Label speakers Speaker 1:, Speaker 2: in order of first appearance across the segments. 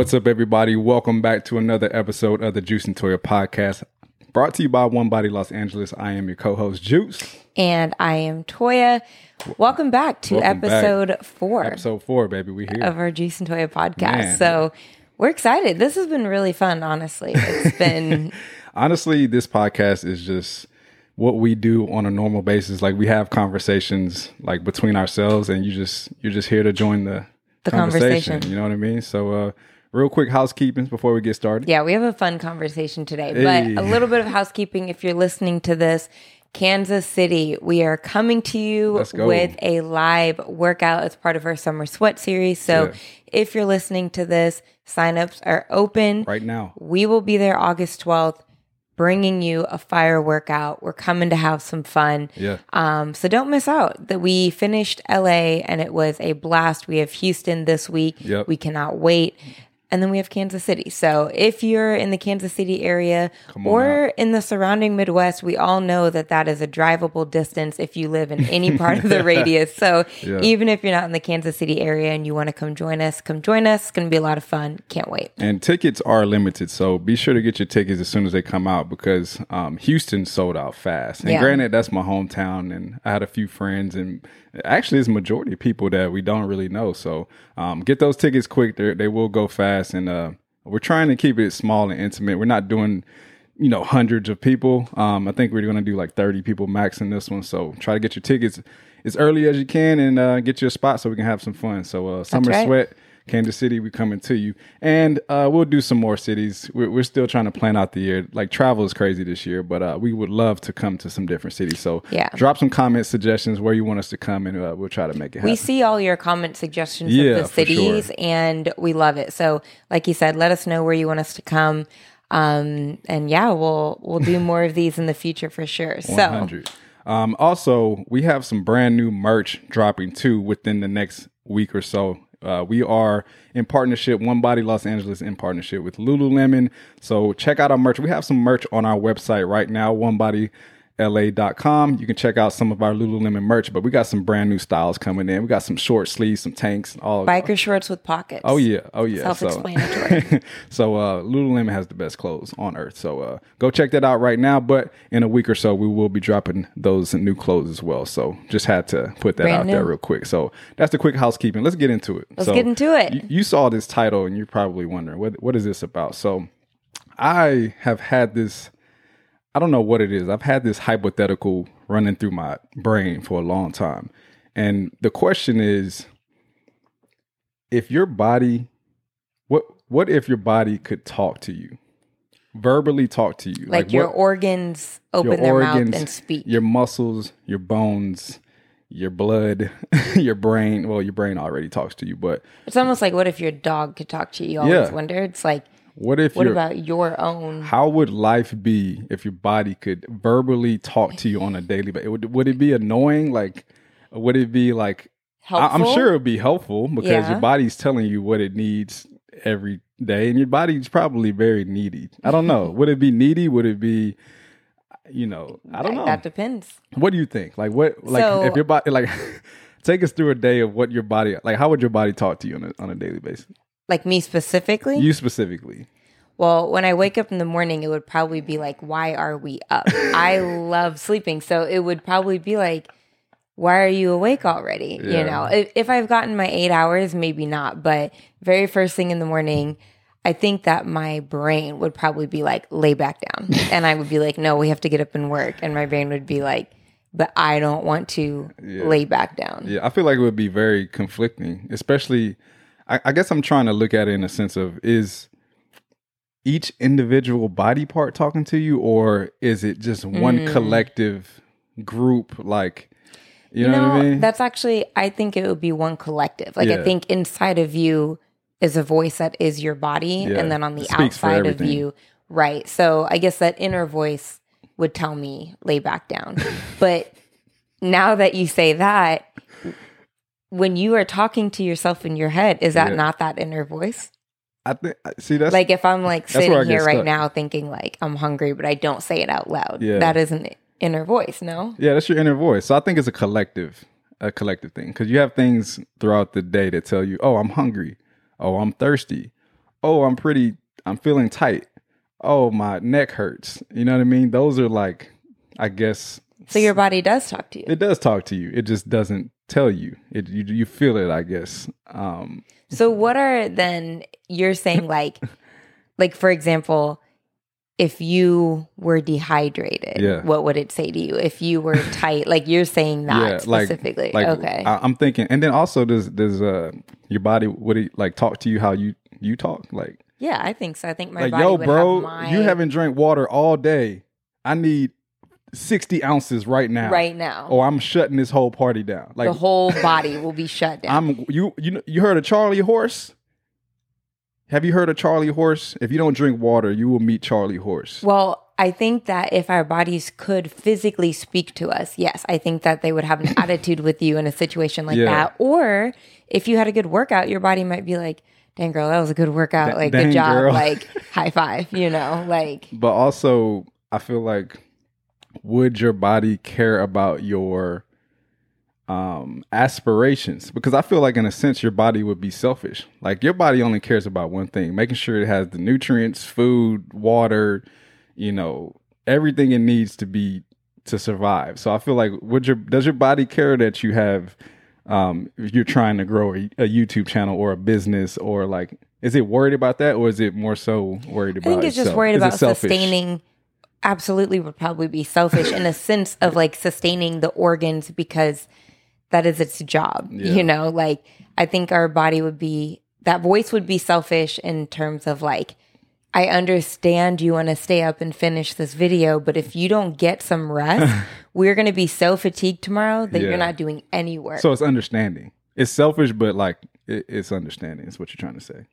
Speaker 1: What's up, everybody? Welcome back to another episode of the Juice and Toya podcast, brought to you by One Body Los Angeles. I am your co-host Juice.
Speaker 2: And I am Toya. Welcome back to
Speaker 1: Welcome back.
Speaker 2: episode four
Speaker 1: Episode four, baby. We here.
Speaker 2: of our Juice and Toya podcast.
Speaker 1: Man.
Speaker 2: So we're excited. This has been really fun, honestly. It's been
Speaker 1: Honestly, this podcast is just what we do on a normal basis. Like we have conversations like between ourselves, and you just you're just here to join the,
Speaker 2: The conversation.
Speaker 1: You know what I mean? So, uh, real quick housekeeping before we get started.
Speaker 2: Yeah, we have a fun conversation today.
Speaker 1: Hey.
Speaker 2: But a little bit of housekeeping if you're listening to this. Kansas City, we are coming to you with a live workout as part of our summer sweat series. So
Speaker 1: Yeah.
Speaker 2: if you're listening to this, signups are open.
Speaker 1: Right now.
Speaker 2: We will be there August 12th bringing you a fire workout. We're coming to have some fun.
Speaker 1: Yeah.
Speaker 2: Um, so don't miss out that we finished LA and it was a blast. We have Houston this week.
Speaker 1: Yep.
Speaker 2: We cannot wait. And then we have Kansas City. So if you're in the Kansas City area or in the surrounding Midwest, we all know that that is a drivable distance if you live in any part of the radius. So
Speaker 1: Yeah.
Speaker 2: even if you're not in the Kansas City area and you want to come join us, come join us. It's going to be a lot of fun. Can't wait.
Speaker 1: And tickets are limited, so be sure to get your tickets as soon as they come out because um, Houston sold out fast. And
Speaker 2: Yeah.
Speaker 1: granted, that's my hometown, and I had a few friends, and actually, it's majority of people that we don't really know. So um, get those tickets quick; They're, they will go fast, and uh, we're trying to keep it small and intimate. We're not doing you know hundreds of people. Um, I think we're going to do like thirty people max in this one. So try to get your tickets as early as you can and uh, get your spot so we can have some fun. So uh, summer
Speaker 2: right.
Speaker 1: sweat. Kansas City, we coming to you, and uh, we'll do some more cities. We're, we're still trying to plan out the year. Like travel is crazy this year, but uh, we would love to come to some different cities. So
Speaker 2: Yeah.
Speaker 1: drop some comments, suggestions where you want us to come, and uh, we'll try to make it happen.
Speaker 2: We see all your comment suggestions
Speaker 1: Yeah,
Speaker 2: of the cities
Speaker 1: sure.
Speaker 2: and we love it. So like you said, let us know where you want us to come. Um, and yeah, we'll we'll do more of these in the future for sure. So
Speaker 1: 100. Um, also, we have some brand new merch dropping too within the next week or so. Uh, we are in partnership, One Body Los Angeles in partnership with Lululemon. So check out our merch. We have some merch on our website right now, onebodyla.com. You can check out some of our Lululemon merch, but we got some brand new styles coming in. We got some short sleeves, some tanks, all
Speaker 2: biker shorts with pockets.
Speaker 1: Oh yeah, oh yeah.
Speaker 2: Self-explanatory.
Speaker 1: So, so uh, Lululemon has the best clothes on earth. So uh, go check that out right now. But in a week or so, we will be dropping those new clothes as well. So just had to put that
Speaker 2: Brand
Speaker 1: out there real quick. So that's the quick housekeeping. Let's get into it.
Speaker 2: Let's
Speaker 1: So
Speaker 2: get into it.
Speaker 1: You, you saw this title and you're probably wondering what what is this about. So I have had this. I don't know what it is. I've had this hypothetical running through my brain for a long time. And the question is if your body what what if your body could talk to you? Verbally talk to you.
Speaker 2: like, your
Speaker 1: what-
Speaker 2: organs open their mouth and speak.
Speaker 1: your muscles, your bones, your blood, your brain. Well, your brain already talks to you, but
Speaker 2: It's almost like what if your dog could talk to you? You always
Speaker 1: Yeah.
Speaker 2: wonder. It's like
Speaker 1: what if
Speaker 2: what
Speaker 1: your
Speaker 2: about your own
Speaker 1: how would life be if your body could verbally talk to you on a daily basis? Would, would it be annoying? Like, would it be like, I, I'm sure it would be helpful because
Speaker 2: Yeah.
Speaker 1: your body's telling you what it needs every day, and your body's probably very needy. I don't know. would it be needy? Would it be, you know, I don't know.
Speaker 2: That depends.
Speaker 1: what do you think? Like, what, like,
Speaker 2: So-
Speaker 1: if your body, like, take us through a day of what your body, like, how would your body talk to you on a, on a daily basis?
Speaker 2: Like me specifically?
Speaker 1: You specifically.
Speaker 2: Well, when I wake up in the morning, it would probably be like, why are we up? I love sleeping. So it would probably be like, why are you awake already?
Speaker 1: Yeah.
Speaker 2: You know, if, if I've gotten my eight hours, maybe not. But very first thing in the morning, I think that my brain would probably be like, lay back down. and I would be like, no, we have to get up and work. And my brain would be like, but I don't want to lay back down.
Speaker 1: Yeah, I feel like it would be very conflicting, especially. I, I guess I'm trying to look at it in a sense of is each individual body part talking to you, or is it just one
Speaker 2: Mm.
Speaker 1: collective group? Like, you, know, what I mean?
Speaker 2: That's actually, I think it would be one collective. Like,
Speaker 1: Yeah.
Speaker 2: I think inside of you is a voice that is your body,
Speaker 1: Yeah.
Speaker 2: and then on the
Speaker 1: It speaks for
Speaker 2: outside of you, right? So, I guess that inner voice would tell me, lay back down. but now that you say that, when you are talking to yourself in your head, is that
Speaker 1: Yeah.
Speaker 2: not that inner voice?
Speaker 1: I think. See, that's
Speaker 2: Like, if I'm like
Speaker 1: That's where I
Speaker 2: sitting here right now thinking, like, I'm hungry, but I don't say it out loud,
Speaker 1: Yeah.
Speaker 2: that is an inner voice, no?
Speaker 1: Yeah, that's your inner voice. So I think it's a collective, a collective thing because you have things throughout the day that tell you, "Oh, I'm hungry. Oh, I'm thirsty. oh, I'm pretty, I'm feeling tight. Oh, my neck hurts. You know what I mean? Those are like, I guess
Speaker 2: So your body does talk to you.
Speaker 1: it does talk to you. It just doesn't tell you. It you you feel it, I guess. Um,
Speaker 2: So what are then you're saying like like for example, if you were dehydrated,
Speaker 1: Yeah.
Speaker 2: what would it say to you? If you were tight, like you're saying that
Speaker 1: yeah, like
Speaker 2: specifically.
Speaker 1: like
Speaker 2: okay.
Speaker 1: I, I'm thinking, and then also does does uh your body would it like talk to you how you you talk like
Speaker 2: yeah, I think so. I think my
Speaker 1: like
Speaker 2: body
Speaker 1: yo bro
Speaker 2: have my
Speaker 1: you haven't drank water all day. I need sixty ounces right now.
Speaker 2: right now.
Speaker 1: Or I'm shutting this whole party down. Like
Speaker 2: the whole body will be shut down.
Speaker 1: I'm you you know- you heard of Charlie Horse? Have you heard of Charlie Horse? If you don't drink water, you will meet Charlie Horse.
Speaker 2: Well, I think that if our bodies could physically speak to us, yes, I think that they would have an attitude with you in a situation like
Speaker 1: Yeah.
Speaker 2: that. Or if you had a good workout, your body might be like, dang, girl, that was a good workout. Like,
Speaker 1: dang,
Speaker 2: good job.
Speaker 1: girl.
Speaker 2: Like, high five, you know? Like,
Speaker 1: but also I feel like would your body care about your um aspirations because I feel like in a sense your body would be selfish. Like your body only cares about one thing, making sure it has the nutrients, food, water, you know, everything it needs to be to survive. So I feel like would your does your body care that you have um if you're trying to grow a, a YouTube channel or a business or like is it worried about that or is it more so worried about?
Speaker 2: I think it's just worried
Speaker 1: Is
Speaker 2: about sustaining. Absolutely, would probably be selfish in a sense of like sustaining the organs because that is its job.
Speaker 1: Yeah.
Speaker 2: You know, like I think our body would be that voice would be selfish in terms of like, I understand you want to stay up and finish this video, but if you don't get some rest, we're going to be so fatigued tomorrow that
Speaker 1: Yeah.
Speaker 2: you're not doing any work.
Speaker 1: So it's understanding. It's selfish, but like it, it's understanding. Is what you're trying to say.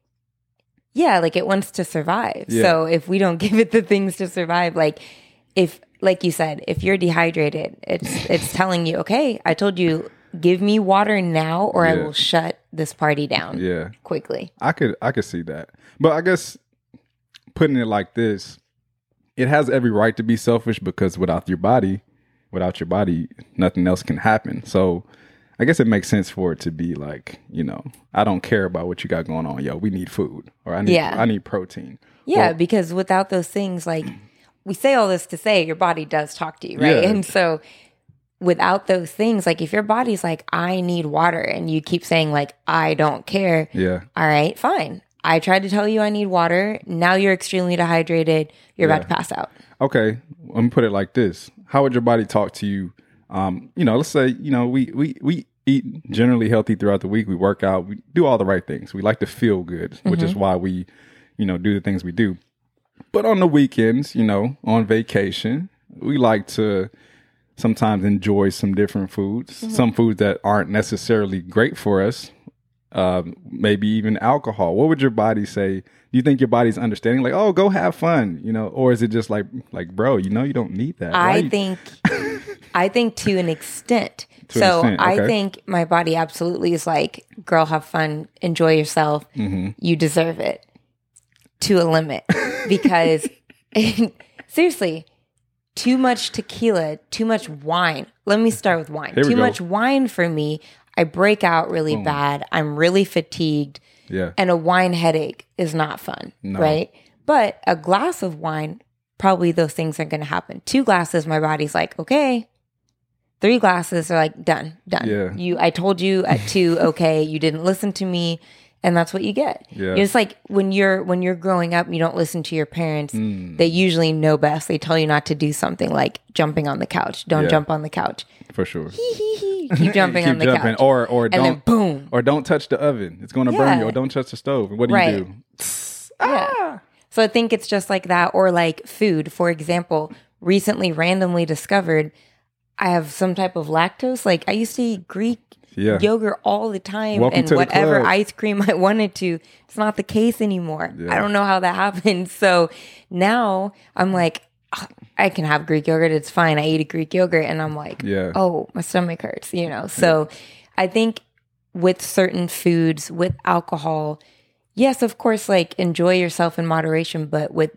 Speaker 2: Yeah, like it wants to survive.
Speaker 1: Yeah.
Speaker 2: So if we don't give it the things to survive, like if like you said, if you're dehydrated, it's it's telling you, okay, I told you, give me water now or I will shut this party down
Speaker 1: Yeah,
Speaker 2: quickly.
Speaker 1: I could I could see that, but I guess putting it like this, it has every right to be selfish because without your body, without your body, nothing else can happen. So. I guess it makes sense for it to be like, you know, I don't care about what you got going on. Yo, we need food or I need
Speaker 2: Yeah.
Speaker 1: I need protein.
Speaker 2: Yeah,
Speaker 1: Well-
Speaker 2: because without those things, like we say all this to say your body does talk to you, right?
Speaker 1: Yeah.
Speaker 2: And so without those things, like if your body's like, I need water, and you keep saying, like, I don't care,
Speaker 1: Yeah.
Speaker 2: all right, fine. I tried to tell you I need water. Now you're extremely dehydrated. You're about to pass out.
Speaker 1: okay let me put it like this how would your body talk to you um you know let's say you know we we we eat generally healthy throughout the week. We work out. We do all the right things. We like to feel good which is why we you know do the things we do. But on the weekends you know on vacation we like to sometimes enjoy some different foods some foods that aren't necessarily great for us um, maybe even alcohol. What would your body say? Do you think your body's understanding, like, oh, go have fun, you know, or is it just like, like, bro, you know, you don't need that.
Speaker 2: I
Speaker 1: you-
Speaker 2: think, I think to an extent.
Speaker 1: To an
Speaker 2: so
Speaker 1: extent,
Speaker 2: I think my body absolutely is like, girl, have fun, enjoy yourself.
Speaker 1: Mm-hmm.
Speaker 2: You deserve it to a limit because seriously, too much tequila, too much wine. Let me start with wine. Too
Speaker 1: go.
Speaker 2: much wine for me. I break out really bad. I'm really fatigued
Speaker 1: yeah,
Speaker 2: and a wine headache is not fun,
Speaker 1: No.
Speaker 2: right? But a glass of wine, probably those things aren't going to happen. Two glasses, my body's like, okay. Three glasses are like done, done.
Speaker 1: Yeah.
Speaker 2: You, I told you at two, okay. You didn't listen to me, and that's what you get.
Speaker 1: Yeah.
Speaker 2: It's like when you're when you're growing up, you don't listen to your parents.
Speaker 1: Mm.
Speaker 2: They usually know best. They tell you not to do something like jumping on the couch. Don't
Speaker 1: Yeah.
Speaker 2: jump on the couch.
Speaker 1: for sure.
Speaker 2: Keep jumping
Speaker 1: Keep
Speaker 2: on the
Speaker 1: jumping,
Speaker 2: couch,
Speaker 1: or or
Speaker 2: and
Speaker 1: don't,
Speaker 2: then boom.
Speaker 1: or don't touch the oven. It's going to burn you. Or don't touch the stove. What do
Speaker 2: Right.
Speaker 1: you do?
Speaker 2: Yeah. So I think it's just like that, or like food. For example, recently randomly discovered I have some type of lactose. Like I used to eat Greek
Speaker 1: Yeah.
Speaker 2: yogurt all the time,
Speaker 1: Welcome
Speaker 2: and whatever ice cream I wanted to. It's not the case anymore.
Speaker 1: Yeah.
Speaker 2: I don't know how that happened. So now I'm like, "Ah, I can have Greek yogurt. It's fine. I eat a Greek yogurt, and I'm like,
Speaker 1: Yeah.
Speaker 2: oh, my stomach hurts. You know. So I think with certain foods, with alcohol, yes, of course, like enjoy yourself in moderation, but with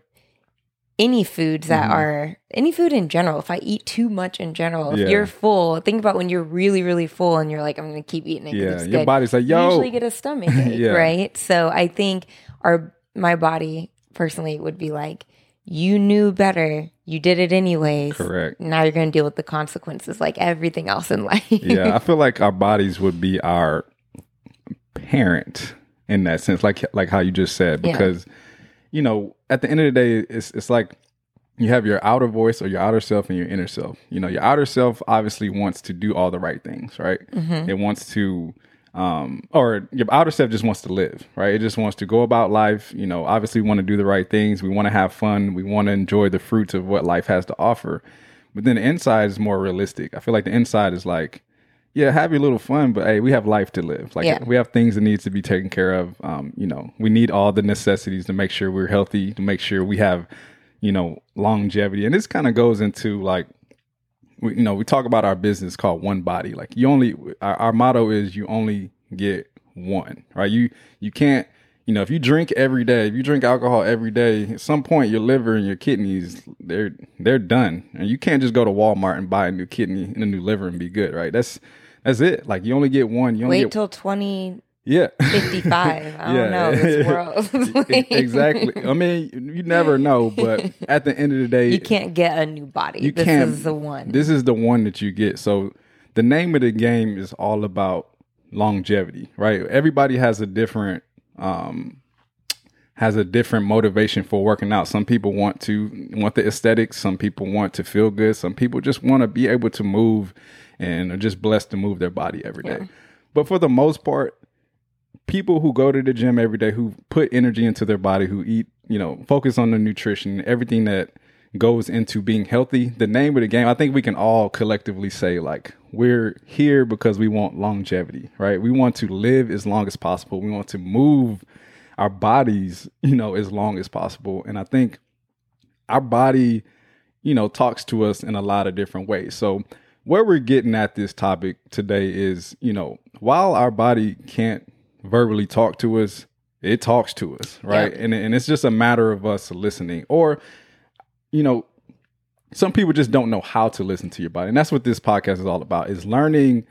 Speaker 2: any foods that
Speaker 1: Mm-hmm.
Speaker 2: are any food in general, if I eat too much in general, if you're full, think about when you're really, really full and you're like, I'm gonna keep eating it.
Speaker 1: Yeah,
Speaker 2: it's
Speaker 1: your
Speaker 2: good.
Speaker 1: body's like, yo,
Speaker 2: You
Speaker 1: yo,
Speaker 2: usually get a stomach ache,
Speaker 1: Yeah.
Speaker 2: right? So I think our my body personally would be like, you knew better. You did it anyways.
Speaker 1: Correct.
Speaker 2: Now you're going to deal with the consequences like everything else in life.
Speaker 1: yeah, I feel like our bodies would be our parent in that sense, like like how you just said,
Speaker 2: Yeah.
Speaker 1: because you know, at the end of the day, it's it's like you have your outer voice or your outer self and your inner self. You know, your outer self obviously wants to do all the right things, right? It wants to um or your outer self just wants to live, right? It just wants to go about life, you know, obviously we want to do the right things, we want to have fun, we want to enjoy the fruits of what life has to offer. But then the inside is more realistic. I feel like the inside is like yeah, have your little fun, but hey, we have life to live. Like
Speaker 2: Yeah.
Speaker 1: we have things that needs to be taken care of. Um, you know, we need all the necessities to make sure we're healthy, to make sure we have, you know, longevity. And this kind of goes into like, we, you know, we talk about our business called One Body. Like you only, our, our motto is you only get one, right? You you can't, you know, if you drink every day, if you drink alcohol every day, at some point your liver and your kidneys they're they're done, and you can't just go to Walmart and buy a new kidney and a new liver and be good, right? That's that's it. Like you only get one. You only
Speaker 2: Wait
Speaker 1: get
Speaker 2: till 2055.
Speaker 1: yeah. fifty-five.
Speaker 2: I don't know. This world.
Speaker 1: Exactly. I mean, you never know, but at the end of the day,
Speaker 2: You can't get a new body.
Speaker 1: you
Speaker 2: this
Speaker 1: can't.
Speaker 2: is the one.
Speaker 1: This is the one that you get. So the name of the game is all about longevity, right? Everybody has a different um has a different motivation for working out. Some people want to want the aesthetics, some people want to feel good, some people just want to be able to move and are just blessed to move their body every day. But for the most part, people who go to the gym every day, who put energy into their body, who eat, you know, focus on the nutrition, everything that goes into being healthy. The name of the game, I think we can all collectively say, like, we're here because we want longevity, right? We want to live as long as possible. We want to move our bodies, you know, as long as possible. And I think our body, you know, talks to us in a lot of different ways. So, where we're getting at this topic today is, you know, while our body can't verbally talk to us, it talks to us, right? And and it's just a matter of us listening or you know, some people just don't know how to listen to your body. And that's what this podcast is all about is learning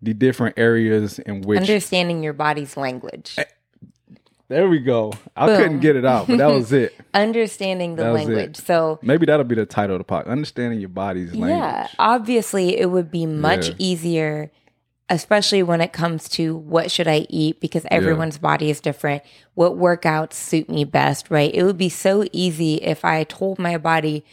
Speaker 1: the different areas in which
Speaker 2: Understanding your body's language.
Speaker 1: There we go. I
Speaker 2: Boom.
Speaker 1: couldn't get it out, but that was it.
Speaker 2: Understanding the
Speaker 1: it.
Speaker 2: language. So
Speaker 1: Maybe that'll be the title of the podcast. Understanding your body's language.
Speaker 2: Yeah, obviously it would be much
Speaker 1: Yeah.
Speaker 2: easier especially when it comes to what should I eat because everyone's body is different. What workouts suit me best, right? It would be so easy if I told my body,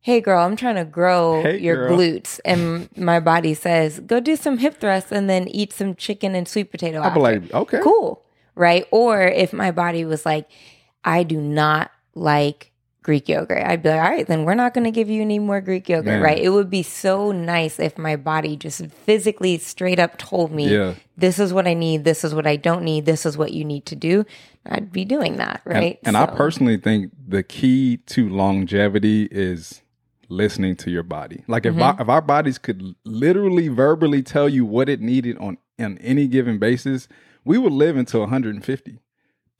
Speaker 2: "Hey girl, I'm trying to grow
Speaker 1: Hey,
Speaker 2: your
Speaker 1: girl."
Speaker 2: glutes." And my body says, "Go do some hip thrusts and then eat some chicken and sweet potato."
Speaker 1: I'll be like, okay.
Speaker 2: cool, right? Or if my body was like, I do not like Greek yogurt, I'd be like, all right, then we're not going to give you any more Greek yogurt,
Speaker 1: Man.
Speaker 2: right? It would be so nice if my body just physically straight up told me,
Speaker 1: Yeah.
Speaker 2: this is what I need, this is what I don't need, this is what you need to do. I'd be doing that, right?
Speaker 1: And, I
Speaker 2: So-
Speaker 1: personally think the key to longevity is listening to your body. Like if
Speaker 2: Mm-hmm.
Speaker 1: our, if our bodies could literally verbally tell you what it needed on on any given basis, we would live until 150.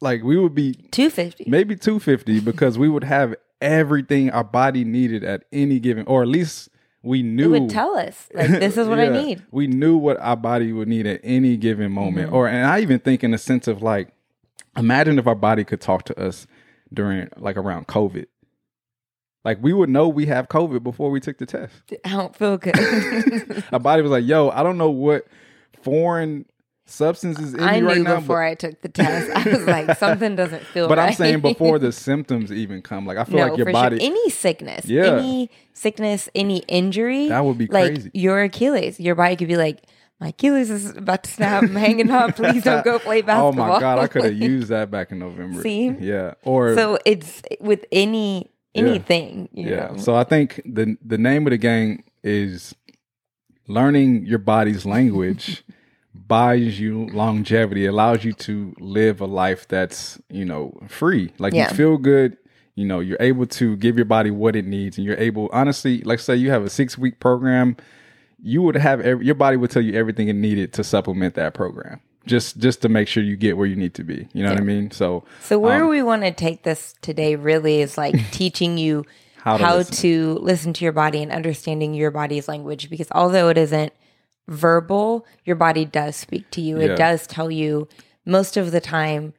Speaker 1: Like we would be
Speaker 2: 250.
Speaker 1: maybe 250 because we would have everything our body needed at any given or at least we
Speaker 2: It
Speaker 1: knew
Speaker 2: would tell us, like, this is what I need.
Speaker 1: We knew what our body would need at any given moment.
Speaker 2: Mm-hmm.
Speaker 1: Or and I even think in a sense of like, imagine if our body could talk to us during like around COVID. Like we would know we have COVID before we took the test.
Speaker 2: I don't feel good.
Speaker 1: Our body was like, "Yo, I don't know what foreign substances in
Speaker 2: I
Speaker 1: me
Speaker 2: knew
Speaker 1: now."
Speaker 2: before
Speaker 1: But,
Speaker 2: I took the test. I was like, something doesn't feel
Speaker 1: but
Speaker 2: right.
Speaker 1: I'm saying before the symptoms even come. Like I feel
Speaker 2: no,
Speaker 1: like your body.
Speaker 2: sure. Any sickness,
Speaker 1: Yeah.
Speaker 2: any sickness, any injury,
Speaker 1: That would be
Speaker 2: like
Speaker 1: crazy.
Speaker 2: your Achilles. Your body could be like, my Achilles is about to snap. I'm hanging on. Please don't go play basketball.
Speaker 1: oh my god, I could have used that back in November.
Speaker 2: See?
Speaker 1: Yeah. Or
Speaker 2: so it's with any anything. You
Speaker 1: yeah.
Speaker 2: know?
Speaker 1: So I think the the name of the game is learning your body's language buys you longevity, allows you to live a life that's, you know, free. Like
Speaker 2: Yeah.
Speaker 1: you feel good, you know, you're able to give your body what it needs and you're able honestly, like say you have a 6 week program, you would have every, your body would tell you everything it needed to supplement that program. Just just to make sure you get where you need to be. You know what I mean? So
Speaker 2: So where
Speaker 1: um,
Speaker 2: we want to take this today really is like teaching you
Speaker 1: How
Speaker 2: how,
Speaker 1: to
Speaker 2: to,
Speaker 1: listen.
Speaker 2: listen. to your body and understanding your body's language because although it isn't verbal, your body does speak to you.
Speaker 1: Yeah.
Speaker 2: It does tell you most of the time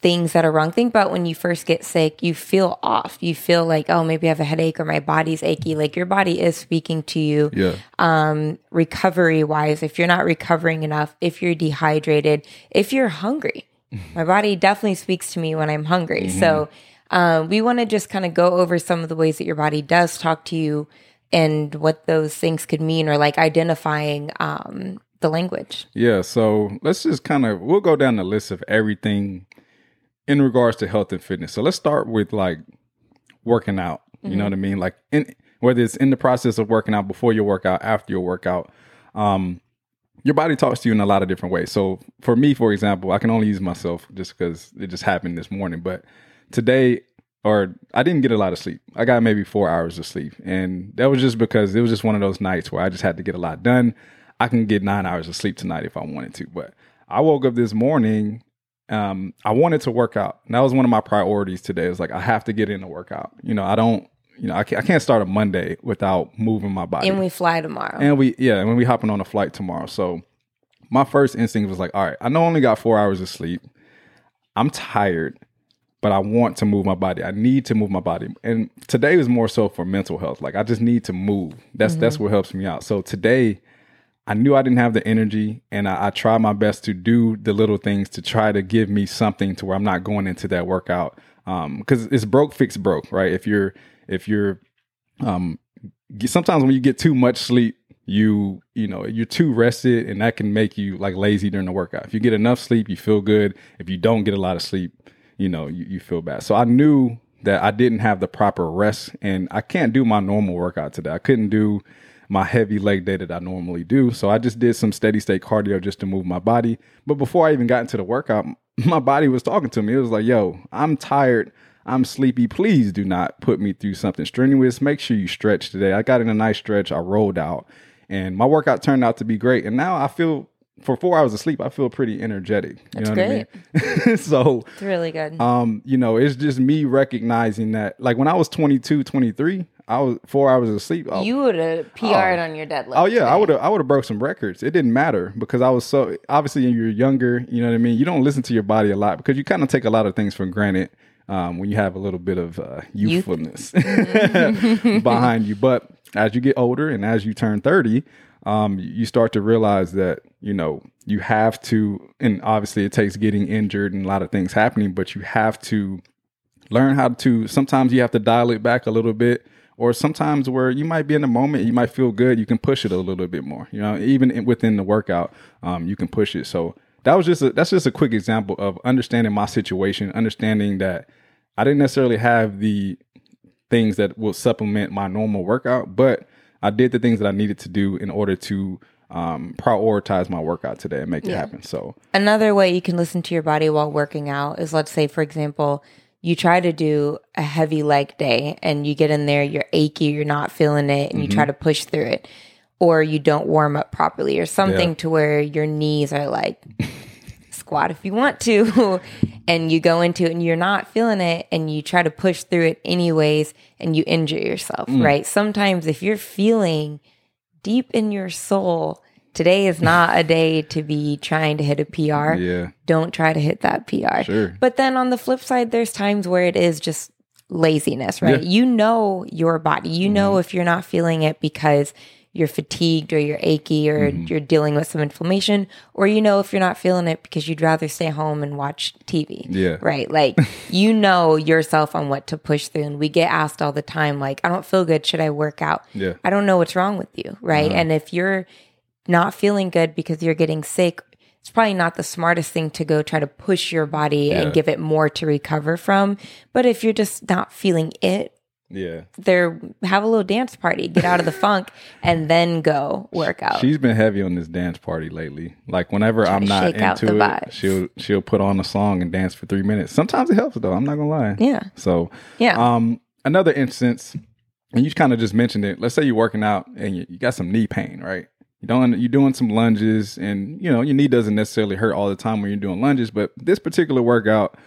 Speaker 2: things that are wrong. Think about when you first get sick, you feel off. You feel like, oh, maybe I have a headache or my body's achy. Like your body is speaking to you.
Speaker 1: Yeah.
Speaker 2: Um, recovery wise, if you're not recovering enough, if you're dehydrated, if you're hungry, my body definitely speaks to me when I'm hungry. So, um, we want to just kind of go over some of the ways that your body does talk to you and what those things could mean or like identifying, um, the language.
Speaker 1: Yeah, so let's just kind of we'll go down the list of everything in regards to health and fitness. So let's start with like working out. You know what I mean? Like in whether it's in the process of working out before your workout, after your workout, um, your body talks to you in a lot of different ways. So for me, for example, I can only use myself just because it just happened this morning. But today, or I didn't get a lot of sleep. I got maybe four hours of sleep, and that was just because it was just one of those nights where I just had to get a lot done. I can get nine hours of sleep tonight if I wanted to, but I woke up this morning. Um, I wanted to work out. And that was one of my priorities today. It was like I have to get in a workout. You know, I don't. You know, I can't, I can't start a Monday without moving my body.
Speaker 2: And we fly tomorrow.
Speaker 1: And we, yeah, and we hopping on a flight tomorrow. So my first instinct was like, all right, I know I only got four hours of sleep. I'm tired, but I want to move my body. I need to move my body. And today was more so for mental health. Like I just need to move. That's that's what helps me out. So today I knew I didn't have the energy and I, I tried my best to do the little things to try to give me something to where I'm not going into that workout. Um, cause it's broke, fix broke, right? If you're, if you're, um, sometimes when you get too much sleep, you you know you're too rested and that can make you like lazy during the workout if you get enough sleep you feel good if you don't get a lot of sleep you know you, you feel bad so i knew that i didn't have the proper rest and i can't do my normal workout today i couldn't do my heavy leg day that i normally do so i just did some steady state cardio just to move my body but before i even got into the workout my body was talking to me it was like yo i'm tired I'm sleepy. Please do not put me through something strenuous. Make sure you stretch today. I got in a nice stretch. I rolled out and my workout turned out to be great. And now I feel for four hours of sleep, I feel pretty energetic. You
Speaker 2: That's
Speaker 1: know what I mean? so,
Speaker 2: it's really good.
Speaker 1: um, you know, it's just me recognizing that like when I was 22, 23, I was four hours of sleep. I-
Speaker 2: you would have PR'd on your deadlift.
Speaker 1: Oh yeah, I would have I would have broke some records. It didn't matter because I was so obviously you're younger, you know what I mean. You don't listen to your body a lot because you kind of take a lot of things for granted um, when you have a little bit of uh, youthfulness behind you. But as you get older and as you turn thirty, um, you start to realize that you know you have to, and obviously it takes getting injured and a lot of things happening, but you have to learn how to sometimes you have to dial it back a little bit or sometimes where you might be in the moment you might feel good you can push it a little bit more you know even in, within the workout um, you can push it. So that was just a, that's just a quick example of understanding my situation understanding that i didn't necessarily have the things that will supplement my normal workout but i did the things that i needed to do in order to um, prioritize my workout today and make it happen so.
Speaker 2: Another way you can listen to your body while working out is let's say, for example, you try to do a heavy leg day and you get in there, you're achy, you're not feeling it, and you try to push through it, or you don't warm up properly, or something
Speaker 1: Yeah.
Speaker 2: to where your knees are like, squat if you want to, and you go into it and you're not feeling it, and you try to push through it anyways, and you injure yourself, right? Sometimes if you're feeling deep in your soul, today is not a day to be trying to hit a PR.
Speaker 1: yeah
Speaker 2: Don't try to hit that PR.
Speaker 1: Sure.
Speaker 2: But then on the flip side, there's times where it is just laziness, right? You know your body. You know
Speaker 1: Mm-hmm.
Speaker 2: if you're not feeling it because you're fatigued or you're achy or
Speaker 1: Mm-hmm.
Speaker 2: you're dealing with some inflammation, or you know if you're not feeling it because you'd rather stay home and watch TV.
Speaker 1: Yeah.
Speaker 2: Right. Like you know yourself on what to push through. And we get asked all the time, like, I don't feel good. Should I work out?
Speaker 1: Yeah.
Speaker 2: I don't know what's wrong with you. Right.
Speaker 1: Uh-huh.
Speaker 2: And if you're not feeling good because you're getting sick, it's probably not the smartest thing to go try to push your body
Speaker 1: Yeah.
Speaker 2: and give it more to recover from. But if you're just not feeling it,
Speaker 1: yeah
Speaker 2: there have a little dance party, get out of the funk, and then go work out.
Speaker 1: She's been heavy on this dance party lately. Like whenever I'm not into
Speaker 2: the
Speaker 1: it,
Speaker 2: vibes.
Speaker 1: she'll she'll put on a song and dance for three minutes. Sometimes it helps though. I'm not gonna lie.
Speaker 2: yeah.
Speaker 1: So
Speaker 2: Yeah.
Speaker 1: um, another instance, and you kind of just mentioned it. Let's say you're working out and you, you got some knee pain, right? You don't you're doing some lunges, and you know your knee doesn't necessarily hurt all the time when you're doing lunges, but this particular workout,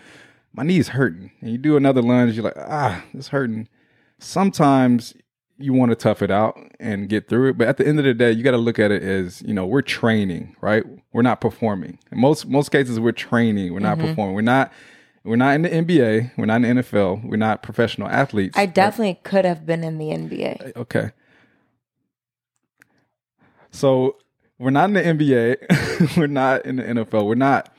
Speaker 1: my knee's hurting, and you do another lunge, you're like, ah, it's hurting. Sometimes you want to tough it out and get through it, but at the end of the day, you got to look at it as you know we're training, right? We're not performing. In most most cases, we're training. We're not mm-hmm. performing. We're not we're not in the NBA, we're not in the NFL, we're not professional athletes.
Speaker 2: I definitely could have been in the NBA.
Speaker 1: Uh, okay. So we're not in the NBA, we're not in the NFL, we're not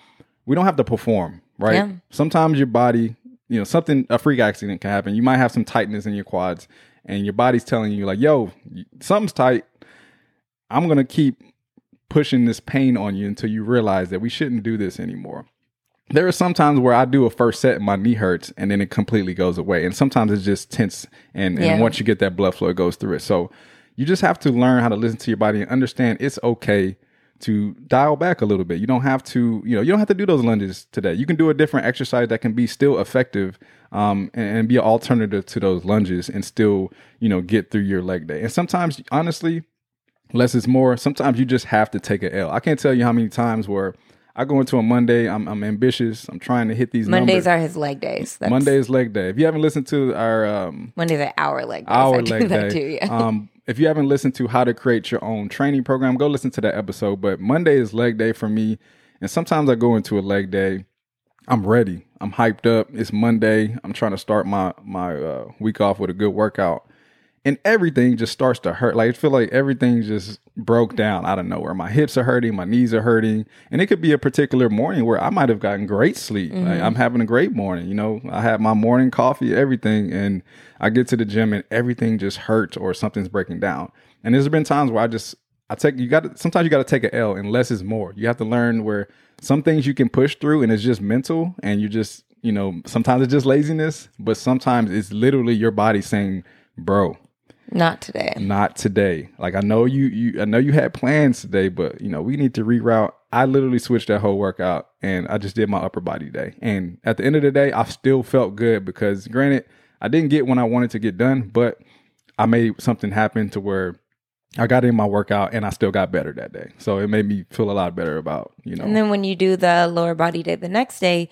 Speaker 1: we don't have to perform, right?
Speaker 2: Yeah.
Speaker 1: Sometimes your body, you know, something a freak accident can happen. You might have some tightness in your quads and your body's telling you like, "Yo, something's tight. I'm going to keep pushing this pain on you until you realize that we shouldn't do this anymore." There are some times where I do a first set and my knee hurts and then it completely goes away. And sometimes it's just tense and,
Speaker 2: Yeah.
Speaker 1: and once you get that blood flow, it goes through it. So you just have to learn how to listen to your body and understand it's okay to dial back a little bit. You don't have to, you know, you don't have to do those lunges today. You can do a different exercise that can be still effective um, and, and be an alternative to those lunges and still, you know, get through your leg day. And sometimes, honestly, less is more. Sometimes you just have to take a L. I can't tell you how many times where I go into a Monday, I'm, I'm ambitious, I'm trying to hit these
Speaker 2: Mondays
Speaker 1: numbers.
Speaker 2: are his leg days. That's,
Speaker 1: Monday is leg day. If you haven't listened to our um,
Speaker 2: Mondays are our leg days.
Speaker 1: our
Speaker 2: I do
Speaker 1: leg
Speaker 2: that
Speaker 1: day.
Speaker 2: too. Yeah.
Speaker 1: um, if you haven't listened to how to create your own training program, go listen to that episode. But Monday is leg day for me, and sometimes I go into a leg day. I'm ready. I'm hyped up. It's Monday. I'm trying to start my my uh, week off with a good workout, and everything just starts to hurt. Like I feel like everything just broke down out of nowhere. My hips are hurting, my knees are hurting, and it could be a particular morning where I might have gotten great sleep. Like, mm-hmm. I'm having a great morning. You know, I had my morning coffee, everything, and I get to the gym and everything just hurts or something's breaking down. And there's been times where I just I take you got to sometimes you got to take an L and less is more. You have to learn where some things you can push through and it's just mental and you just you know sometimes it's just laziness, but sometimes it's literally your body saying, "Bro,
Speaker 2: Not today.
Speaker 1: not today." Like I know you you I know you had plans today, but you know we need to reroute. I literally switched that whole workout and I just did my upper body day. And at the end of the day, I still felt good because granted I didn't get when I wanted to get done, but I made something happen to where I got in my workout and I still got better that day. So it made me feel a lot better about, you know.
Speaker 2: And then when you do the lower body day the next day,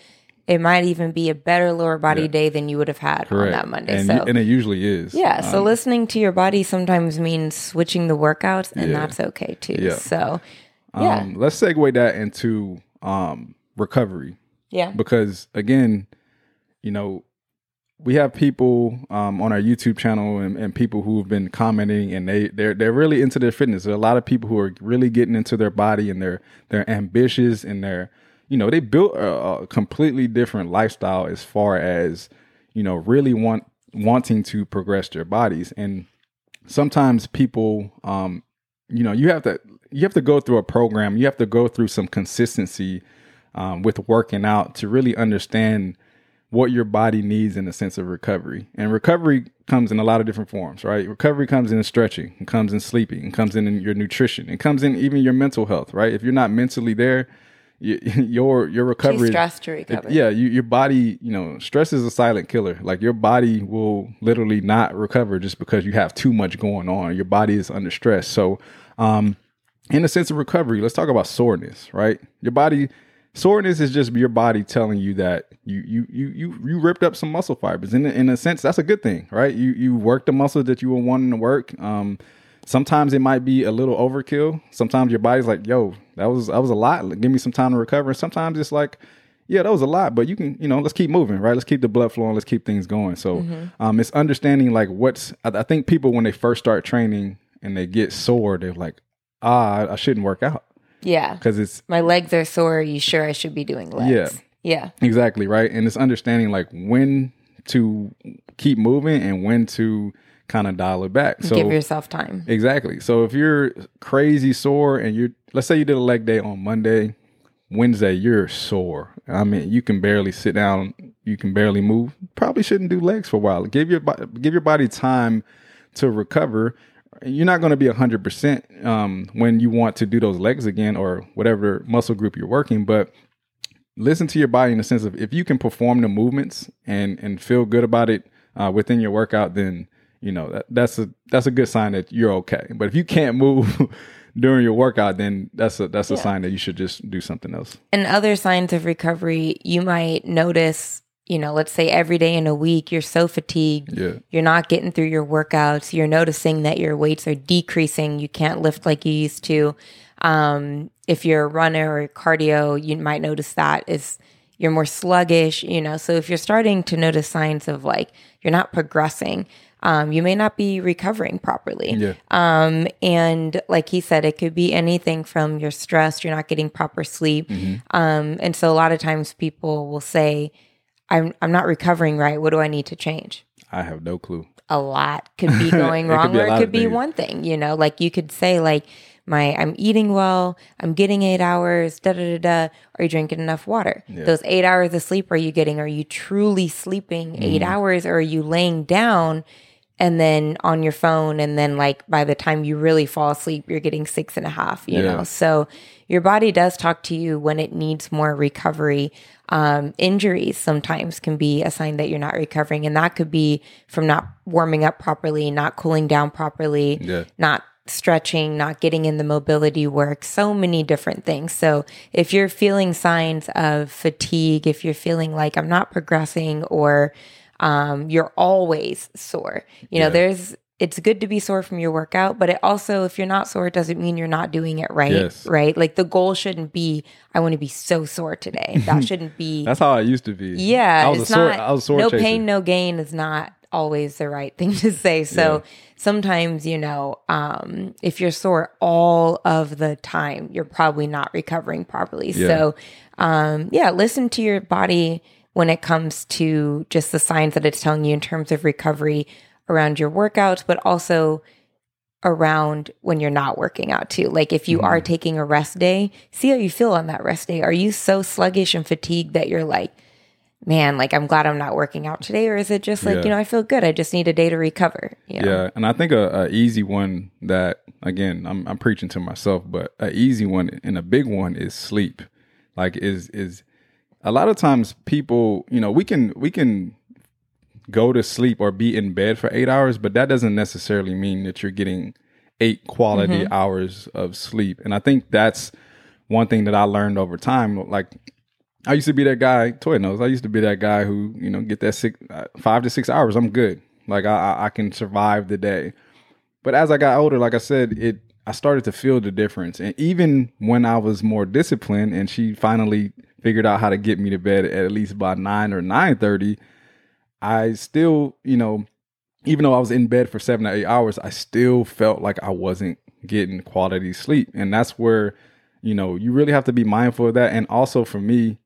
Speaker 2: it might even be a better lower body
Speaker 1: Yeah.
Speaker 2: day than you would have had on that Monday.
Speaker 1: And,
Speaker 2: so
Speaker 1: you- and it usually is.
Speaker 2: yeah, so
Speaker 1: Um,
Speaker 2: listening to your body sometimes means switching the workouts, and
Speaker 1: Yeah.
Speaker 2: that's okay too.
Speaker 1: Yeah.
Speaker 2: So yeah,
Speaker 1: um, let's segue that into um, recovery.
Speaker 2: yeah,
Speaker 1: because again, you know, we have people um, on our YouTube channel and, and people who have been commenting, and they they're they're really into their fitness. There are a lot of people who are really getting into their body, and they're they're ambitious, and they're you know they built a, a completely different lifestyle as far as you know really want wanting to progress their bodies, and sometimes people um, you know you have to you have to go through a program, you have to go through some consistency um, with working out to really understand what your body needs in the sense of recovery. And recovery comes in a lot of different forms, right? Recovery comes in stretching, it comes in sleeping, it comes in your nutrition, it comes in even your mental health, right? If you're not mentally there, your your recovery
Speaker 2: stressed to recover.
Speaker 1: yeah, you, your body, you know, stress is a silent killer. Like your body will literally not recover just because you have too much going on. Your body is under stress. So, um, in the sense of recovery, let's talk about soreness, right? Your body soreness is just your body telling you that you you you you you ripped up some muscle fibers. In in a sense, that's a good thing, right? You you worked the muscle that you were wanting to work. Um, sometimes it might be a little overkill. Sometimes your body's like, "Yo, that was that was a lot. Give me some time to recover." And sometimes it's like, "Yeah, that was a lot, but you can, you know, let's keep moving, right? Let's keep the blood flowing. Let's keep things going." So, um, it's understanding like what's. I, I think people when they first start training and they get sore, they're like, "Ah, I, I shouldn't work out
Speaker 2: yeah.
Speaker 1: because it's
Speaker 2: My legs are sore. Are you sure I should be doing legs?
Speaker 1: Yeah.
Speaker 2: yeah,
Speaker 1: Exactly, right? And it's understanding like when to keep moving and when to kind of dial it back. So
Speaker 2: Give yourself time.
Speaker 1: exactly. So if you're crazy sore and you're let's say you did a leg day on Monday, Wednesday you're sore. I mean, you can barely sit down, you can barely move. Probably shouldn't do legs for a while. Give your give your body time to recover. You're not going to be 100% um, when you want to do those legs again or whatever muscle group you're working, but listen to your body in the sense of if you can perform the movements and and feel good about it uh, within your workout, then you know that, that's a that's a good sign that you're okay. But if you can't move during your workout, then that's a that's a sign that you should just do something else.
Speaker 2: And other signs of recovery, you might notice, you know, let's say every day in a week, you're so fatigued.
Speaker 1: Yeah.
Speaker 2: You're not getting through your workouts. You're noticing that your weights are decreasing. You can't lift like you used to. Um, if you're a runner or cardio, you might notice that is you're more sluggish, you know. So if you're starting to notice signs of like you're not progressing, um, you may not be recovering properly.
Speaker 1: Yeah.
Speaker 2: Um, and like he said, it could be anything from you're stressed, you're not getting proper sleep.
Speaker 1: Mm-hmm.
Speaker 2: Um, and so a lot of times people will say, I'm, I'm not recovering right. What do I need to change?
Speaker 1: I have no clue.
Speaker 2: a lot could be going wrong or it could be
Speaker 1: things.
Speaker 2: one thing you know like you could say like my i'm eating well i'm getting eight hours da da da da are you drinking enough water those eight hours of sleep are you getting are you truly sleeping eight
Speaker 1: Mm-hmm.
Speaker 2: hours or are you laying down and then on your phone and then like by the time you really fall asleep you're getting six and a half you
Speaker 1: Yeah.
Speaker 2: know so your body does talk to you when it needs more recovery um, injuries sometimes can be a sign that you're not recovering and that could be from not warming up properly not cooling down properly
Speaker 1: Yeah.
Speaker 2: not stretching not getting in the mobility work so many different things so if you're feeling signs of fatigue if you're feeling like i'm not progressing or um, you're always sore. You know,
Speaker 1: Yeah.
Speaker 2: there's it's good to be sore from your workout, but it also if you're not sore, it doesn't mean you're not doing it right.
Speaker 1: Yes.
Speaker 2: Right? Like the goal shouldn't be I want to be so sore today. That shouldn't be
Speaker 1: That's how I used to be.
Speaker 2: yeah,
Speaker 1: I was
Speaker 2: it's
Speaker 1: sore.
Speaker 2: not.
Speaker 1: I was sore
Speaker 2: no pain, no gain is not always the right thing to say. So
Speaker 1: Yeah.
Speaker 2: sometimes, you know, um, if you're sore all of the time, you're probably not recovering properly.
Speaker 1: Yeah.
Speaker 2: So, um, yeah, listen to your body when it comes to just the signs that it's telling you in terms of recovery around your workouts, but also around when you're not working out too. Like if you
Speaker 1: Mm-hmm.
Speaker 2: are taking a rest day, see how you feel on that rest day. Are you so sluggish and fatigued that you're like, man, like I'm glad I'm not working out today? Or is it just like,
Speaker 1: Yeah.
Speaker 2: you know, I feel good. I just need a day to recover. You know?
Speaker 1: Yeah, and I think a, a easy one that again I'm I'm preaching to myself, but a easy one and a big one is sleep. Like is is a lot of times people, you know, we can we can go to sleep or be in bed for eight hours, but that doesn't necessarily mean that you're getting eight quality hours of sleep. And I think that's one thing that I learned over time. Like I used to be that guy, Toy knows. I used to be that guy who, you know, get that six, uh, five to six hours. I'm good. Like I, I- I can survive the day. But as I got older, like I said, it I started to feel the difference. And even when I was more disciplined, and she finally figured out how to get me to bed at least by nine or nine thirty, I still, you know, even though I was in bed for seven or eight hours, I still felt like I wasn't getting quality sleep. And that's where, you know, you really have to be mindful of that. And also for me,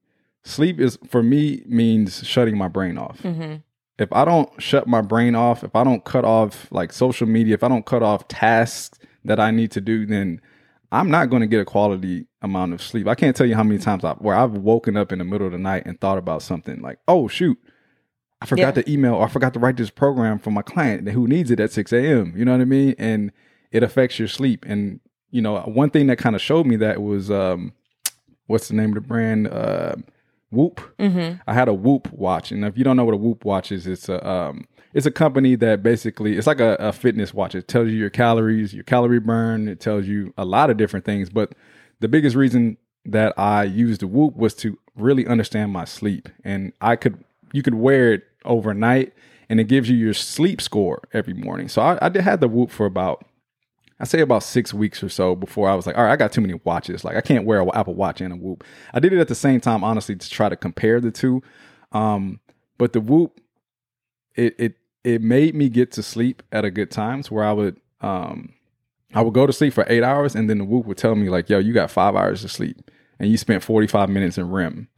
Speaker 1: sleep is for me means shutting my brain off.
Speaker 2: Mhm.
Speaker 1: If I don't shut my brain off, if I don't cut off like social media, if I don't cut off tasks that I need to do, then I'm not going to get a quality amount of sleep. I can't tell you how many times I where I've woken up in the middle of the night and thought about something like, "Oh shoot, I forgot
Speaker 2: Yeah.
Speaker 1: to email or I forgot to write this program for my client who needs it at 6 a.m. You know what I mean? And it affects your sleep. And you know, one thing that kind of showed me that was um, what's the name of the brand? Uh, Whoop.
Speaker 2: Mhm.
Speaker 1: I had a Whoop watch, and if you don't know what a Whoop watch is, it's a um, it's a company that basically it's like a, a fitness watch. It tells you your calories, your calorie burn. It tells you a lot of different things. But the biggest reason that I used the Whoop was to really understand my sleep, and I could you could wear it overnight, and it gives you your sleep score every morning. So I, I did had the Whoop for about I say about six weeks or so before I was like, all right, I got too many watches. Like I can't wear an Apple Watch and a Whoop. I did it at the same time, honestly, to try to compare the two. Um, but the Whoop, it it it made me get to sleep at a good times where I would um I would go to sleep for eight hours and then the Whoop would tell me like, yo, you got five hours of sleep and you spent forty five minutes in REM.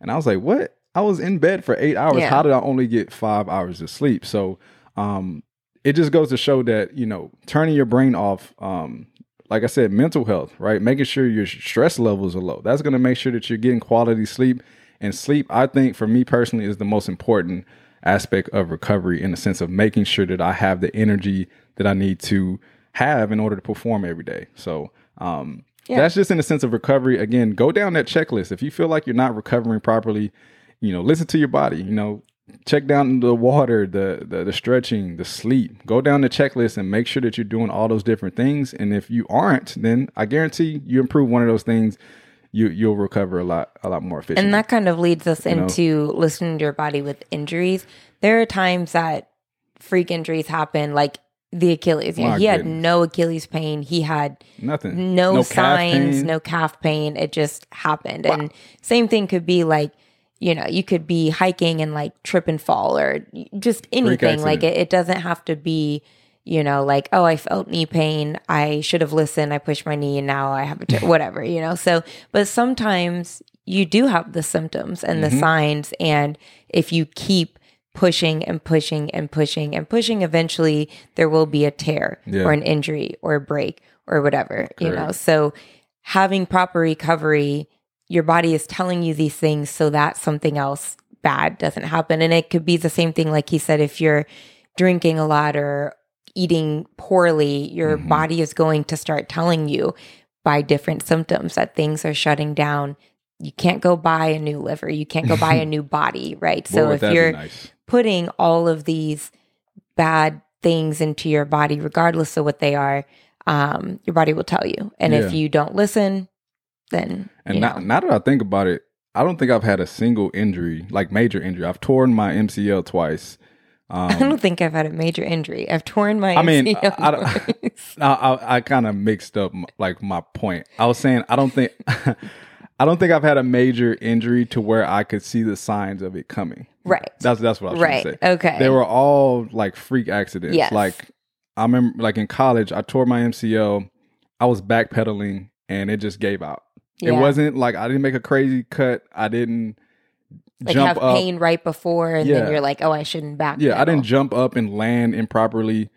Speaker 1: And I was like, what? I was in bed for eight hours.
Speaker 2: Yeah.
Speaker 1: How did I only get five hours of sleep? So um it just goes to show that you know turning your brain off um like i said mental health right making sure your stress levels are low that's going to make sure that you're getting quality sleep and sleep i think for me personally is the most important aspect of recovery in the sense of making sure that i have the energy that i need to have in order to perform every day so um
Speaker 2: Yeah.
Speaker 1: that's just in the sense of recovery again go down that checklist if you feel like you're not recovering properly you know listen to your body you know check down the water, the, the the stretching, the sleep. Go down the checklist and make sure that you're doing all those different things. And if you aren't, then I guarantee you improve one of those things, you you'll recover a lot a lot more efficiently.
Speaker 2: And that kind of leads us
Speaker 1: know?
Speaker 2: into listening to your body with injuries. There are times that freak injuries happen, like the Achilles. You know,
Speaker 1: My
Speaker 2: he had no Achilles pain. He had
Speaker 1: Nothing.
Speaker 2: no,
Speaker 1: calf
Speaker 2: signs,
Speaker 1: pain.
Speaker 2: no calf pain. It just happened. And same thing could be like you know, you could be hiking and like trip and fall or just anything. Like it, it doesn't have to be, you know, like, oh, I felt knee pain. I should have listened. I pushed my knee and now I have a, t- whatever, you know? So, but sometimes you do have the symptoms and
Speaker 1: Mm-hmm.
Speaker 2: the signs. And if you keep pushing and pushing and pushing and pushing, eventually there will be a tear
Speaker 1: Yeah.
Speaker 2: or an injury or a break or whatever, you know? So having proper recovery, your body is telling you these things so that something else bad doesn't happen. And it could be the same thing, like he said, if you're drinking a lot or eating poorly, your
Speaker 1: Mhm.
Speaker 2: body is going to start telling you by different symptoms that things are shutting down. You can't go buy a new liver. You can't go buy a new body, right? So if you're
Speaker 1: nice.
Speaker 2: putting all of these bad things into your body, regardless of what they are, um, your body will tell you. And if you don't listen, then
Speaker 1: And now, now that I think about it, I don't think I've had a single injury, like major injury. I've torn my MCL twice.
Speaker 2: I
Speaker 1: Um,
Speaker 2: don't think I've had a major injury. I've torn my.
Speaker 1: I mean, I- I don't- I, I, I kind of mixed up like my point. I was saying I don't think I don't think I've had a major injury to where I could see the signs of it coming.
Speaker 2: right.
Speaker 1: That's that's what I was
Speaker 2: Right.
Speaker 1: trying to say.
Speaker 2: Okay.
Speaker 1: They were all like freak accidents.
Speaker 2: Yes.
Speaker 1: Like I remember, like in college, I tore my MCL. I was backpedaling and it just gave out. It wasn't like I didn't make a crazy cut. I didn't
Speaker 2: like
Speaker 1: jump
Speaker 2: have
Speaker 1: up.
Speaker 2: pain right before, and
Speaker 1: Yeah.
Speaker 2: then you're like, oh, I shouldn't back.
Speaker 1: Yeah, I didn't jump up and land improperly.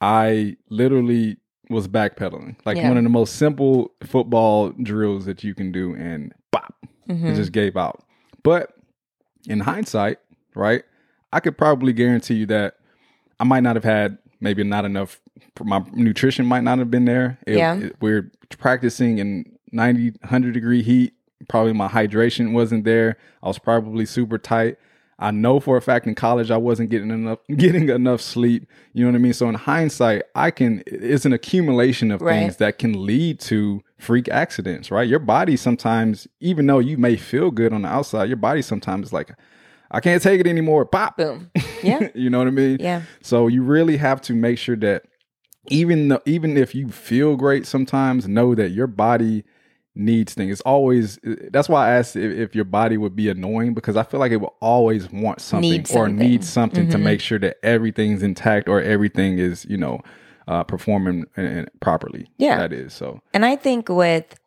Speaker 1: I literally was backpedaling, like
Speaker 2: Yeah.
Speaker 1: one of the most simple football drills that you can do, and bop,
Speaker 2: Mhm.
Speaker 1: it just gave out. But in hindsight, right, I could probably guarantee you that I might not have had maybe not enough. My nutrition might not have been there. It-
Speaker 2: Yeah.
Speaker 1: it- we're practicing in 90, 100 degree heat. Probably my hydration wasn't there. I was probably super tight. I know for a fact in college I wasn't getting enough getting enough sleep. You know what I mean? So in hindsight, I can it's an accumulation of
Speaker 2: Right.
Speaker 1: things that can lead to freak accidents, right? Your body sometimes, even though you may feel good on the outside, your body sometimes is like, I can't take it anymore. Pop.
Speaker 2: Boom. Yeah.
Speaker 1: you know what I mean?
Speaker 2: Yeah.
Speaker 1: So you really have to make sure that even though, even if you feel great sometimes, know that your body needs things. It's always that's why I asked if, if your body would be annoying because I feel like it will always want something
Speaker 2: Need
Speaker 1: or
Speaker 2: something.
Speaker 1: need something to
Speaker 2: Mhm.
Speaker 1: make sure that everything's intact or everything is you know uh, performing uh, uh, properly.
Speaker 2: Yeah.
Speaker 1: that is so.
Speaker 2: And I think with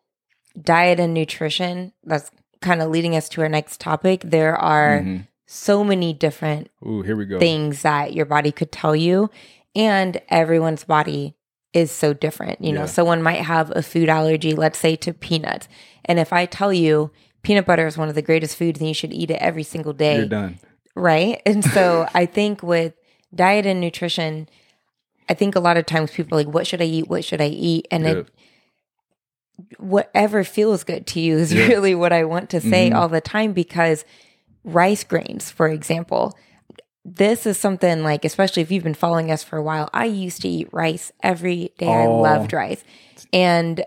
Speaker 2: diet and nutrition, that's kind of leading us to our next topic. There are
Speaker 1: Mhm.
Speaker 2: so many different
Speaker 1: Ooh, here we go.
Speaker 2: things that your body could tell you, and everyone's body is so different. You know,
Speaker 1: Yeah.
Speaker 2: someone might have a food allergy, let's say to peanuts. And if I tell you peanut butter is one of the greatest foods and you should eat it every single day,
Speaker 1: You're done.
Speaker 2: right? And so I think with diet and nutrition, I think a lot of times people are like, what should I eat? What should I eat? And
Speaker 1: Yeah.
Speaker 2: it whatever feels good to you is
Speaker 1: Yeah.
Speaker 2: really what I want to say
Speaker 1: Mhm.
Speaker 2: all the time because rice grains, for example, this is something like, especially if you've been following us for a while, I used to eat rice every day. I
Speaker 1: Oh.
Speaker 2: loved rice. And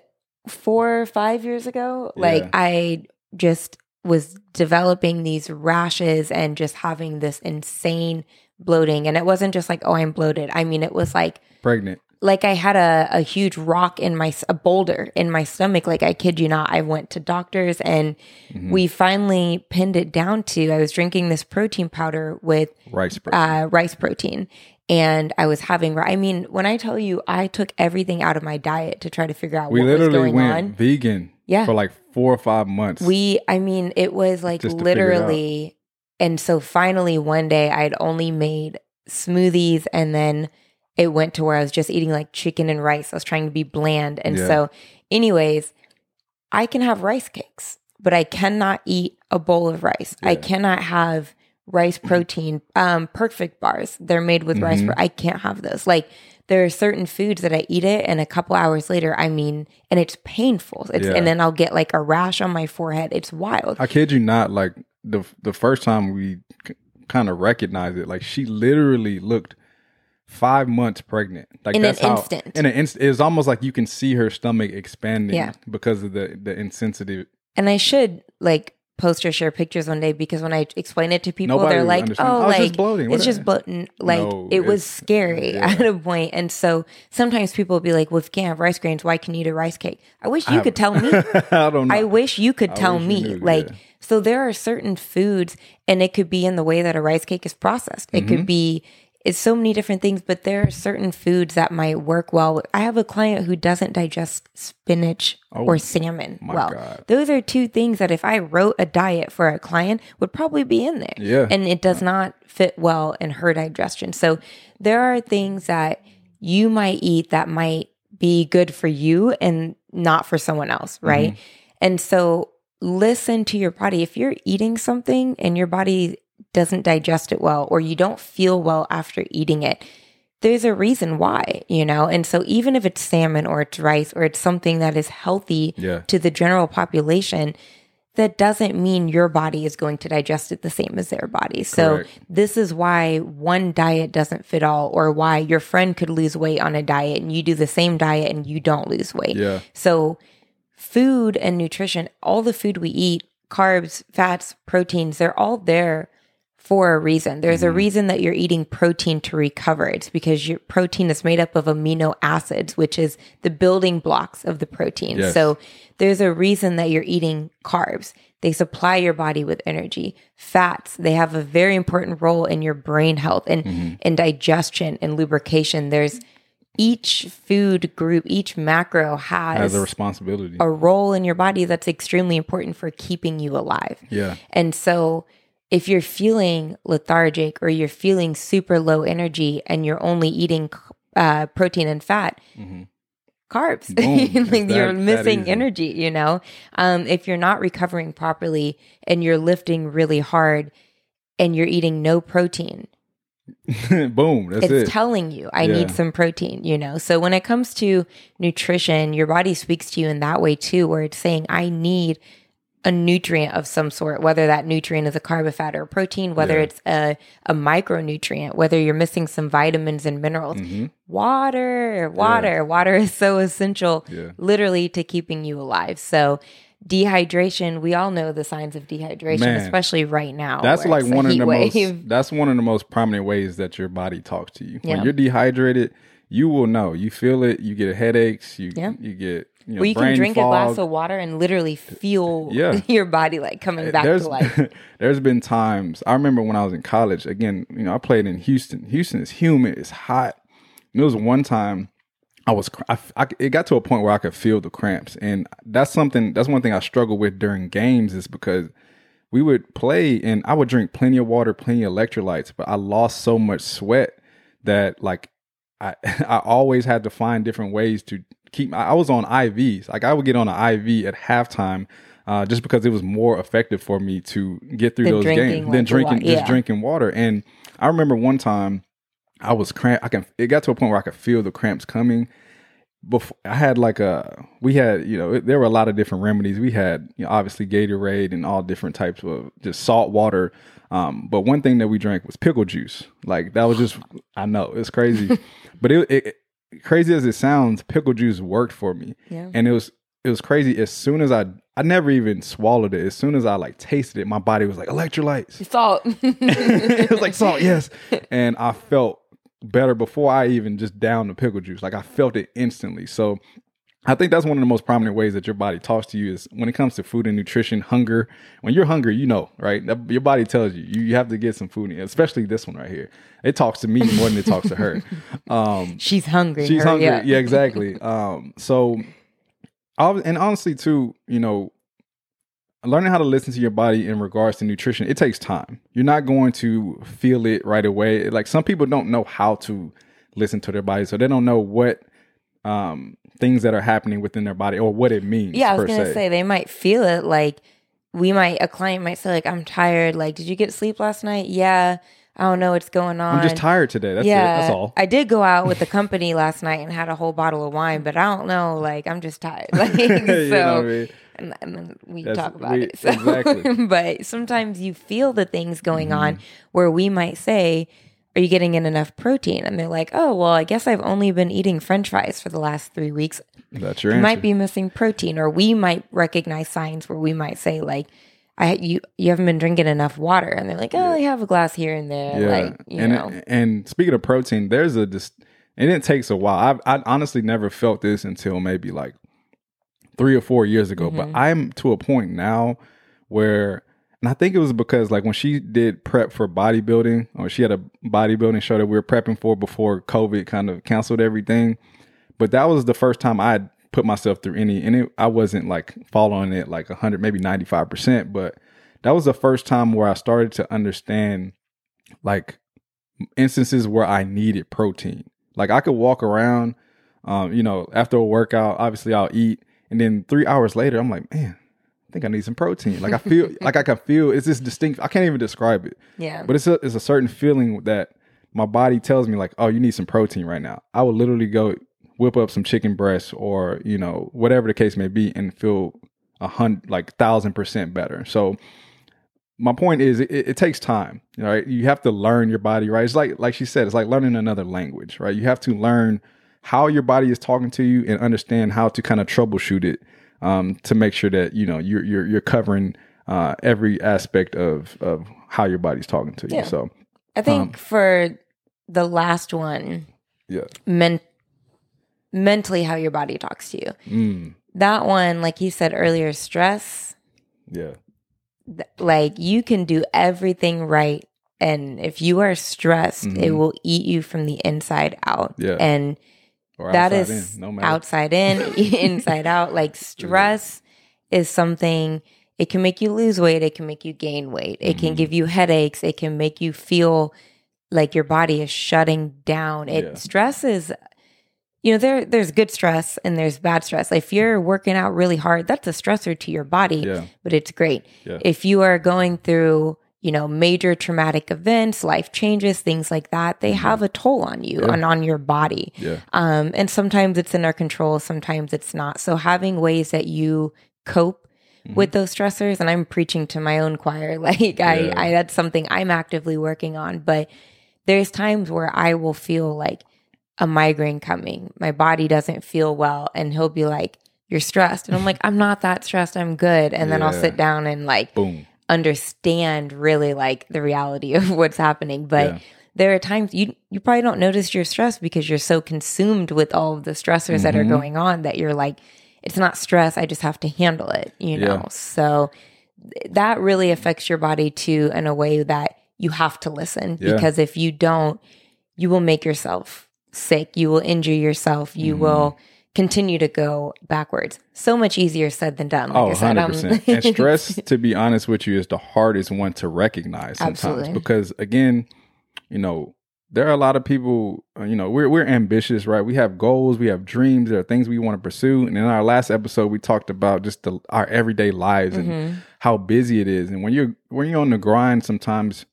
Speaker 2: four or five years ago, like I just was developing these rashes and just having this insane bloating. And it wasn't just like, oh, I'm bloated. I mean, it was like,
Speaker 1: Pregnant.
Speaker 2: Like I had a, a huge rock in my a boulder in my stomach. Like I kid you not, I went to doctors and
Speaker 1: Mhm.
Speaker 2: we finally pinned it down to I was drinking this protein powder with
Speaker 1: rice bread.
Speaker 2: uh, rice protein, and I was having. I mean, when I tell you, I took everything out of my diet to try to figure out
Speaker 1: we
Speaker 2: what was
Speaker 1: literally
Speaker 2: going
Speaker 1: went
Speaker 2: on.
Speaker 1: vegan
Speaker 2: Yeah.
Speaker 1: for like four or five months.
Speaker 2: We, I mean, it was like
Speaker 1: Just to figure it out.
Speaker 2: literally. And so finally, one day, I'd only made smoothies, and then it went to where I was just eating like chicken and rice. I was trying to be bland. And
Speaker 1: Yeah.
Speaker 2: so, anyways, I can have rice cakes, but I cannot eat a bowl of rice. I cannot have rice protein, um, perfect bars. They're made with rice.
Speaker 1: Mhm.
Speaker 2: Pro- I can't have those. Like, there are certain foods that I eat it, and a couple hours later, I mean, and it's painful. It's,
Speaker 1: Yeah.
Speaker 2: And then I'll get like a rash on my forehead. It's wild.
Speaker 1: I kid you not. Like the the first time we c- kind of recognized it, like she literally looked five months pregnant. Like
Speaker 2: In an
Speaker 1: that's how
Speaker 2: instant.
Speaker 1: in an instant. It's almost like you can see her stomach expanding
Speaker 2: Yeah.
Speaker 1: because of the the insensitive.
Speaker 2: And I should like post or share pictures one day because when I explain it to people,
Speaker 1: Nobody
Speaker 2: they're like,
Speaker 1: understand.
Speaker 2: "Oh,
Speaker 1: it's
Speaker 2: like
Speaker 1: just bloating.
Speaker 2: it's just bloating." Like
Speaker 1: No,
Speaker 2: it was scary
Speaker 1: yeah.
Speaker 2: at a point, and so sometimes people will be like, "Well, if you can't have rice grains, why can you eat a rice cake?" I wish you could tell me.
Speaker 1: I don't know.
Speaker 2: I wish you could tell me.
Speaker 1: knew,
Speaker 2: like,
Speaker 1: yeah.
Speaker 2: so there are certain foods, and it could be in the way that a rice cake is processed. It
Speaker 1: Mm-hmm.
Speaker 2: could be, it's so many different things, but there are certain foods that might work well. I have a client who doesn't digest spinach oh or salmon well.
Speaker 1: Oh God.
Speaker 2: Those are two things that if I wrote a diet for a client would probably be in there.
Speaker 1: Yeah.
Speaker 2: And it does not fit well in her digestion. So there are things that you might eat that might be good for you and not for someone else, mm-hmm. right? And so listen to your body. If you're eating something and your body doesn't digest it well or you don't feel well after eating it, there's a reason why, you know? And so even if it's salmon or it's rice or it's something that is healthy
Speaker 1: Yeah.
Speaker 2: to the general population, that doesn't mean your body is going to digest it the same as their body. So
Speaker 1: Correct.
Speaker 2: this is why one diet doesn't fit all or why your friend could lose weight on a diet and you do the same diet and you don't lose weight.
Speaker 1: Yeah.
Speaker 2: So food and nutrition, all the food we eat, carbs, fats, proteins, they're all there for a reason. There's
Speaker 1: Mm-hmm.
Speaker 2: a reason that you're eating protein to recover. It's because your protein is made up of amino acids, which is the building blocks of the protein.
Speaker 1: Yes.
Speaker 2: So there's a reason that you're eating carbs. They supply your body with energy. Fats, they have a very important role in your brain health and
Speaker 1: Mm-hmm.
Speaker 2: in digestion and lubrication. There's each food group, each macro
Speaker 1: Has a responsibility.
Speaker 2: a role in your body that's extremely important for keeping you alive.
Speaker 1: yeah.
Speaker 2: And so if you're feeling lethargic or you're feeling super low energy and you're only eating uh, protein and fat, carbs,
Speaker 1: Mm-hmm. Boom.
Speaker 2: Like
Speaker 1: that-
Speaker 2: you're missing energy, you know? Um, if you're not recovering properly and you're lifting really hard and you're eating no protein,
Speaker 1: Boom. That's
Speaker 2: it's
Speaker 1: it.
Speaker 2: telling you I
Speaker 1: Yeah.
Speaker 2: need some protein, you know. So when it comes to nutrition, your body speaks to you in that way too, where it's saying I need a nutrient of some sort, whether that nutrient is a carb, fat, or a protein, whether
Speaker 1: Yeah.
Speaker 2: it's a, a micronutrient, whether you're missing some vitamins and minerals.
Speaker 1: Mm-hmm.
Speaker 2: Water, water, water is so essential,
Speaker 1: Yeah.
Speaker 2: literally, to keeping you alive. So dehydration, we all know the signs of dehydration,
Speaker 1: Man.
Speaker 2: especially right now.
Speaker 1: That's like one of the
Speaker 2: wave.
Speaker 1: most. That's one of the most prominent ways that your body talks to you.
Speaker 2: Yeah.
Speaker 1: When you're dehydrated, you will know. You feel it. You get headaches. You
Speaker 2: Yeah.
Speaker 1: you get you know,
Speaker 2: Where you can drink a glass of water and literally feel
Speaker 1: Yeah.
Speaker 2: your body like coming eh, back
Speaker 1: there's
Speaker 2: to life.
Speaker 1: there's been times I remember when I was in college. Again, you know, I played in Houston. Houston is humid. It's hot. And there was one time I was I, I- it got to a point where I could feel the cramps, and that's something. That's one thing I struggle with during games is because we would play and I would drink plenty of water, plenty of electrolytes, but I lost so much sweat that like I I always had to find different ways to keep. I I was on IVs. Like I would get on an IV at halftime. Uh, just because it was more effective for me to get through those games than drinking
Speaker 2: wa-
Speaker 1: just
Speaker 2: yeah.
Speaker 1: drinking water. And I remember one time I was cramp. I can. It got to a point where I could feel the cramps coming. Before I had like a, we had you know there were a lot of different remedies. We had you know obviously Gatorade and all different types of just salt water. Um, but one thing that we drank was pickle juice. Like that was just I know it's crazy, but it, it, it- crazy as it sounds, pickle juice worked for me.
Speaker 2: Yeah.
Speaker 1: And it was it was crazy. As soon as I I never even swallowed it. As soon as I like tasted it, my body was like electrolytes
Speaker 2: Salt.
Speaker 1: it was like salt, yes. And I felt better before I even just downed the pickle juice. Like I felt it instantly. So I think that's one of the most prominent ways that your body talks to you is when it comes to food and nutrition, hunger. When you're hungry, you know, right? Your body tells you you, you have to get some food, especially this one right here. It talks to me more than it talks to her. Um,
Speaker 2: She's hungry.
Speaker 1: She's hungry.
Speaker 2: up.
Speaker 1: Yeah, exactly. Um, so, and honestly, too, you know, learning how to listen to your body in regards to nutrition, it takes time. You're not going to feel it right away. Like some people don't know how to listen to their body, so they don't know what um things that are happening within their body or what it means.
Speaker 2: Yeah, I was gonna
Speaker 1: se.
Speaker 2: say they might feel it like we might a client might say like I'm tired. Like, did you get sleep last night? Yeah. I don't know what's going on.
Speaker 1: I'm just tired today. That's
Speaker 2: yeah,
Speaker 1: it. That's all.
Speaker 2: I did go out with the company last night and had a whole bottle of wine, but I don't know. Like, I'm just tired. Like, so,
Speaker 1: you know I mean?
Speaker 2: and, and then we
Speaker 1: That's-
Speaker 2: talk about
Speaker 1: we-
Speaker 2: it. So.
Speaker 1: exactly.
Speaker 2: but sometimes you feel the things going
Speaker 1: Mm-hmm.
Speaker 2: on where we might say, "Are you getting in enough protein?" And they're like, "Oh, well, I guess I've only been eating French fries for the last three weeks.
Speaker 1: That's your
Speaker 2: You
Speaker 1: answer.
Speaker 2: might be missing protein." Or we might recognize signs where we might say, "Like, I you you haven't been drinking enough water, and they're like, oh, I have a glass here and there,
Speaker 1: Yeah,
Speaker 2: like you
Speaker 1: and
Speaker 2: know,
Speaker 1: and speaking of protein, there's a dis- and it takes a while. I I honestly never felt this until maybe like three or four years ago.
Speaker 2: Mm-hmm.
Speaker 1: But I'm to a point now where, and I think it was because like when she did prep for bodybuilding, or she had a bodybuilding show that we were prepping for before COVID kind of canceled everything. But that was the first time I put myself through any, and it, I wasn't like following it like 100, maybe 95%. But that was the first time where I started to understand like instances where I needed protein. Like I could walk around, um, you know, after a workout, obviously I'll eat. And then three hours later, I'm like, man, I think I need some protein. Like I feel like I can feel it's this distinct, I can't even describe it.
Speaker 2: yeah,
Speaker 1: But it's a, it's a certain feeling that my body tells me like, oh, you need some protein right now. I would literally go whip up some chicken breasts or you know whatever the case may be and feel a hundred like thousand percent better. So my point is, it, it takes time. Right, you have to learn your body. Right, it's like like she said, it's like learning another language. Right, you have to learn how your body is talking to you and understand how to kind of troubleshoot it um, to make sure that you know you're you're, you're covering uh, every aspect of of how your body's talking to you.
Speaker 2: Yeah.
Speaker 1: So
Speaker 2: I think for the last one,
Speaker 1: yeah,
Speaker 2: men- mentally how your body talks to you.
Speaker 1: mm,
Speaker 2: That one, like you said earlier, stress.
Speaker 1: yeah,
Speaker 2: th- Like you can do everything right, and if you are stressed, it
Speaker 1: Mhm.
Speaker 2: will eat you from the inside out.
Speaker 1: Yeah.
Speaker 2: and
Speaker 1: or
Speaker 2: that is
Speaker 1: in, no matter.
Speaker 2: outside in, inside out. Like stress is something. It can make you lose weight. It can make you gain weight. It can
Speaker 1: Mhm.
Speaker 2: give you headaches. It can make you feel like your body is shutting down. It
Speaker 1: Yeah.
Speaker 2: stress is. You know, there there's good stress and there's bad stress. If you're working out really hard, that's a stressor to your body,
Speaker 1: Yeah,
Speaker 2: but it's great.
Speaker 1: Yeah.
Speaker 2: If you are going through, you know, major traumatic events, life changes, things like that, they have a toll on you
Speaker 1: Mm-hmm. Yeah.
Speaker 2: and on your body.
Speaker 1: yeah,
Speaker 2: Um, and sometimes it's in our control, sometimes it's not. So having ways that you cope
Speaker 1: Mm-hmm.
Speaker 2: with those stressors, and I'm preaching to my own choir, like I,
Speaker 1: Yeah.
Speaker 2: I that's something I'm actively working on. But there's times where I will feel like a migraine coming. My body doesn't feel well, and he'll be like, You're stressed. And I'm like, I'm not that stressed, I'm good. And then I'll sit down and like
Speaker 1: boom.
Speaker 2: Understand really like the reality of what's happening. But
Speaker 1: Yeah.
Speaker 2: there are times you you probably don't notice your stress because you're so consumed with all of the stressors that are
Speaker 1: Mhm.
Speaker 2: going on that you're like, it's not stress. I just have to handle it, you know?
Speaker 1: Yeah.
Speaker 2: So that really affects your body too in a way that you have to listen
Speaker 1: Yeah.
Speaker 2: because if you don't, you will make yourself sick. You will injure yourself. You
Speaker 1: Mm-hmm.
Speaker 2: will continue to go backwards. So much easier said than done. Like
Speaker 1: Oh,
Speaker 2: I said, um,
Speaker 1: 100%. and stress, to be honest with you, is the hardest one to recognize sometimes
Speaker 2: Absolutely.
Speaker 1: because, again, you know, there are a lot of people, uh, you know, we're, we're ambitious, right? We have goals, we have dreams, there are things we want to pursue. And in our last episode, we talked about just the, our everyday lives and
Speaker 2: Mhm.
Speaker 1: how busy it is. And when you're, when you're on the grind, sometimes,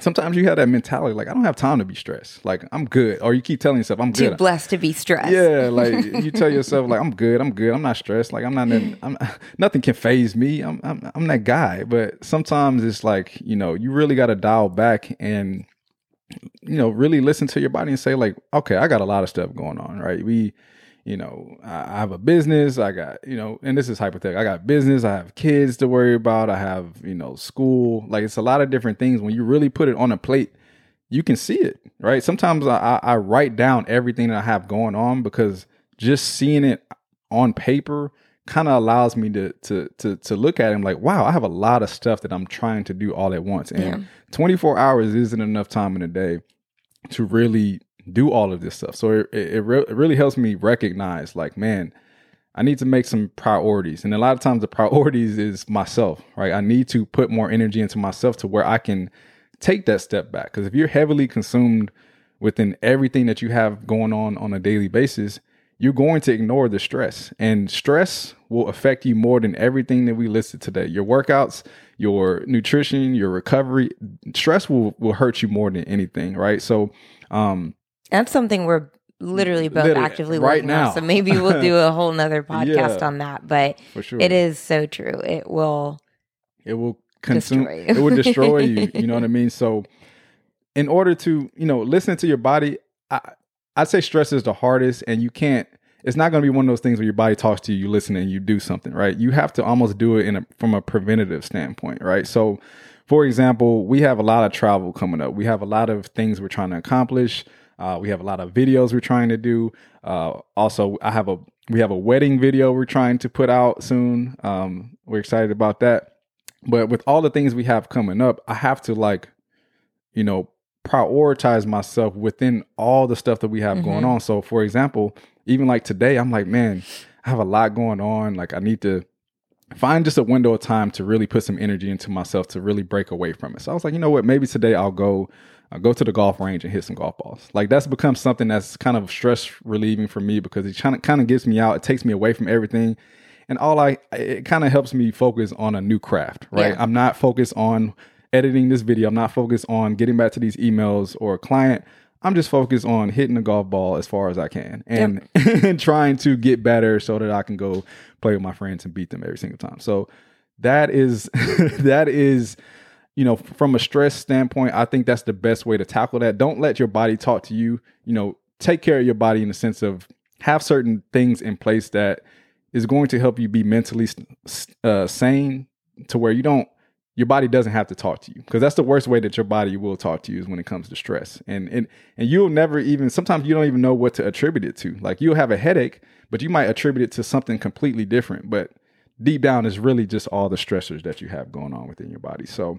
Speaker 1: sometimes you have that mentality, like, I don't have time to be stressed. Like, I'm good. Or you keep telling yourself, I'm good.
Speaker 2: too blessed to be stressed.
Speaker 1: Yeah, like you tell yourself, like I'm good, I'm good, I'm not stressed, like I'm not, I'm nothing can phase me. I'm, I'm, I'm that guy. But sometimes it's like you know, you really got to dial back and you know, really listen to your body and say, like, okay, I got a lot of stuff going on, right? We, you know, I I have a business, I got, you know, and this is hypothetical. I got business, I have kids to worry about, I have, you know, school. Like it's a lot of different things. When you really put it on a plate, you can see it, right? Sometimes I, I, write down everything that I have going on because just seeing it on paper kind of allows me to to to to look at it and like, wow, I have a lot of stuff that I'm trying to do all at once. And
Speaker 2: Yeah.
Speaker 1: 24 hours isn't enough time in a day to really do all of this stuff. So it it, re- it really helps me recognize like, man, I need to make some priorities. And a lot of times the priorities is myself, right? I need to put more energy into myself to where I can take that step back. Because if you're heavily consumed within everything that you have going on on a daily basis, you're going to ignore the stress. And stress will affect you more than everything that we listed today. Your workouts, your nutrition, your recovery, stress will will hurt you more than anything, right? So um
Speaker 2: That's something we're literally both
Speaker 1: Literally,
Speaker 2: actively
Speaker 1: right
Speaker 2: working
Speaker 1: now.
Speaker 2: on. So maybe we'll do a whole nother podcast
Speaker 1: Yeah.
Speaker 2: on that. But
Speaker 1: sure.
Speaker 2: it is so true. It will
Speaker 1: it will consume
Speaker 2: Destroy you.
Speaker 1: it will destroy you you know what i mean so in order to you know listen to your body i i'd say stress is the hardest and you can't it's not going to be one of those things where your body talks to you, you listen, and you do something, right? You have to almost do it in a, from a preventative standpoint, right? So, for example, we have a lot of travel coming up. We have a lot of things we're trying to accomplish. Uh, we have a lot of videos we're trying to do. Uh, also, I have a we have a wedding video we're trying to put out soon. Um, we're excited about that. But with all the things we have coming up, I have to like, you know, prioritize myself within all the stuff that we have mm-hmm. going on. So, for example, even like today, I'm like, man, I have a lot going on. Like, I need to find just a window of time to really put some energy into myself to really break away from it. So I was like, you know what? Maybe today I'll go I'll go to the golf range and hit some golf balls. Like that's become something that's kind of stress relieving for me because it kind of kind of gets me out. It takes me away from everything. And all I it kind of helps me focus on a new craft, right? Yeah. I'm not focused on editing this video. I'm not focused on getting back to these emails or a client. I'm just focused on hitting the golf ball as far as I can and, yep. and trying to get better so that I can go play with my friends and beat them every single time. So that is that is you know from a stress standpoint, I think that's the best way to tackle that. Don't let your body talk to you. You know, take care of your body in the sense of have certain things in place that is going to help you be mentally uh, sane to where you don't your body doesn't have to talk to you. Because that's the worst way that your body will talk to you is when it comes to stress. And and and you'll never even sometimes you don't even know what to attribute it to. Like you'll have a headache but you might attribute it to something completely different. But deep down is really just all the stressors that you have going on within your body. So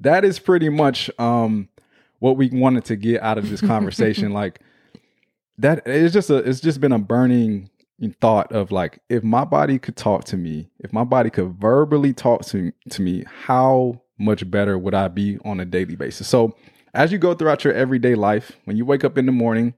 Speaker 1: that is pretty much um what we wanted to get out of this conversation like that it's just a it's just been a burning thought of like if my body could talk to me, if my body could verbally talk to to me, how much better would I be on a daily basis? So, as you go throughout your everyday life, when you wake up in the morning,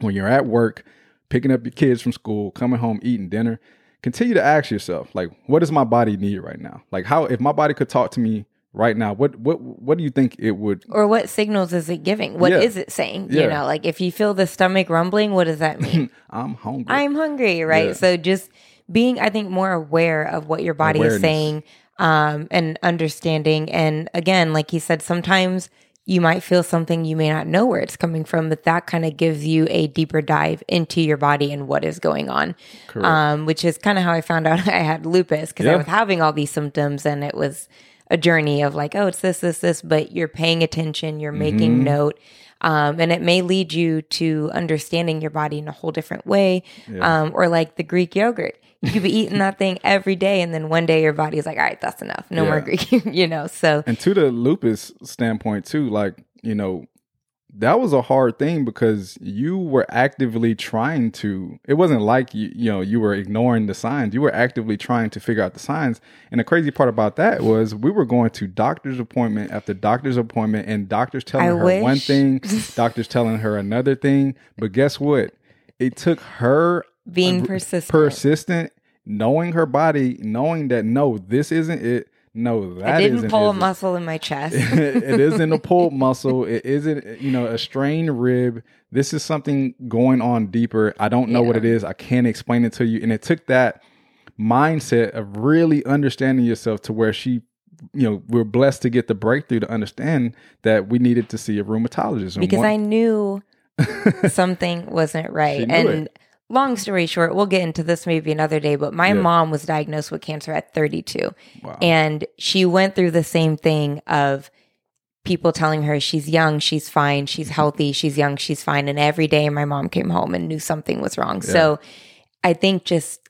Speaker 1: when you're at work, picking up your kids from school, coming home, eating dinner, continue to ask yourself like what does my body need right now? Like how if my body could talk to me right now? What what what do you think it would
Speaker 2: or what signals is it giving? What yeah. is it saying? Yeah. you know like if you feel the stomach rumbling what does that mean?
Speaker 1: I'm hungry.
Speaker 2: I'm hungry right? Yeah. so just being i think more aware of what your body Awareness. is saying um and understanding. And again like he said sometimes you might feel something you may not know where it's coming from but that kind of gives you a deeper dive into your body and what is going on. Um which is kind of how i found out i had lupus because i was having all these symptoms and it was a journey of like, oh, it's this, this, this, but you're paying attention, you're making mm-hmm. note. Um, and it may lead you to understanding your body in a whole different way. Yeah. Um, or like the Greek yogurt. You could be eating that thing every day, and then one day your body's like, all right, that's enough. No yeah. more Greek, you know. So,
Speaker 1: and to the lupus standpoint, too, like, you know, that was a hard thing because you were actively trying to it wasn't like you you know you were ignoring the signs. You were actively trying to figure out the signs. And the crazy part about that was we were going to doctor's appointment after doctor's appointment and doctors telling I her wish. one thing doctors telling her another thing. But guess what? It took her
Speaker 2: being persistent.
Speaker 1: persistent knowing her body knowing that no this isn't it no, that
Speaker 2: I didn't pull a muscle in my chest.
Speaker 1: it isn't a pulled muscle. It isn't, you know, a strained rib. This is something going on deeper. I don't know yeah. what it is. I can't explain it to you. And it took that mindset of really understanding yourself to where she, you know, we're blessed to get the breakthrough to understand that we needed to see a rheumatologist.
Speaker 2: Because one, I knew something wasn't right. And it long story short, we'll get into this maybe another day, but my yeah. mom was diagnosed with cancer at 32. Wow. And she went through the same thing of people telling her she's young, she's fine, she's mm-hmm. healthy, she's young, she's fine. And every day my mom came home and knew something was wrong. Yeah. So I think just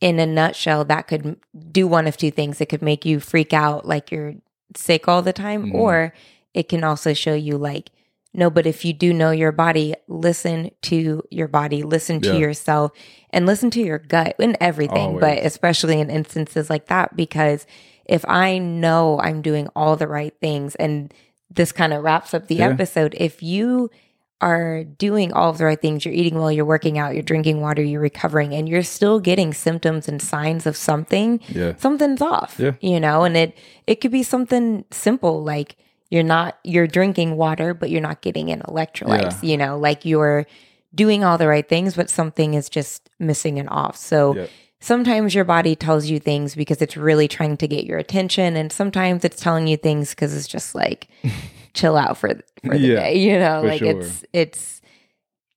Speaker 2: in a nutshell, that could do one of two things. It could make you freak out like you're sick all the time, mm-hmm. or it can also show you like no, but if you do know your body, listen to your body, listen to yeah. yourself, and listen to your gut in everything, Always. but especially in instances like that. Because if I know I'm doing all the right things, and this kind of wraps up the yeah. episode, if you are doing all of the right things, you're eating well, you're working out, you're drinking water, you're recovering, and you're still getting symptoms and signs of something, yeah. something's off. Yeah. You know, and it it could be something simple like you're not you're drinking water but you're not getting in electrolytes yeah. you know like you're doing all the right things but something is just missing and off so yep. sometimes your body tells you things because it's really trying to get your attention and sometimes it's telling you things because it's just like chill out for for the yeah, day you know like sure. it's it's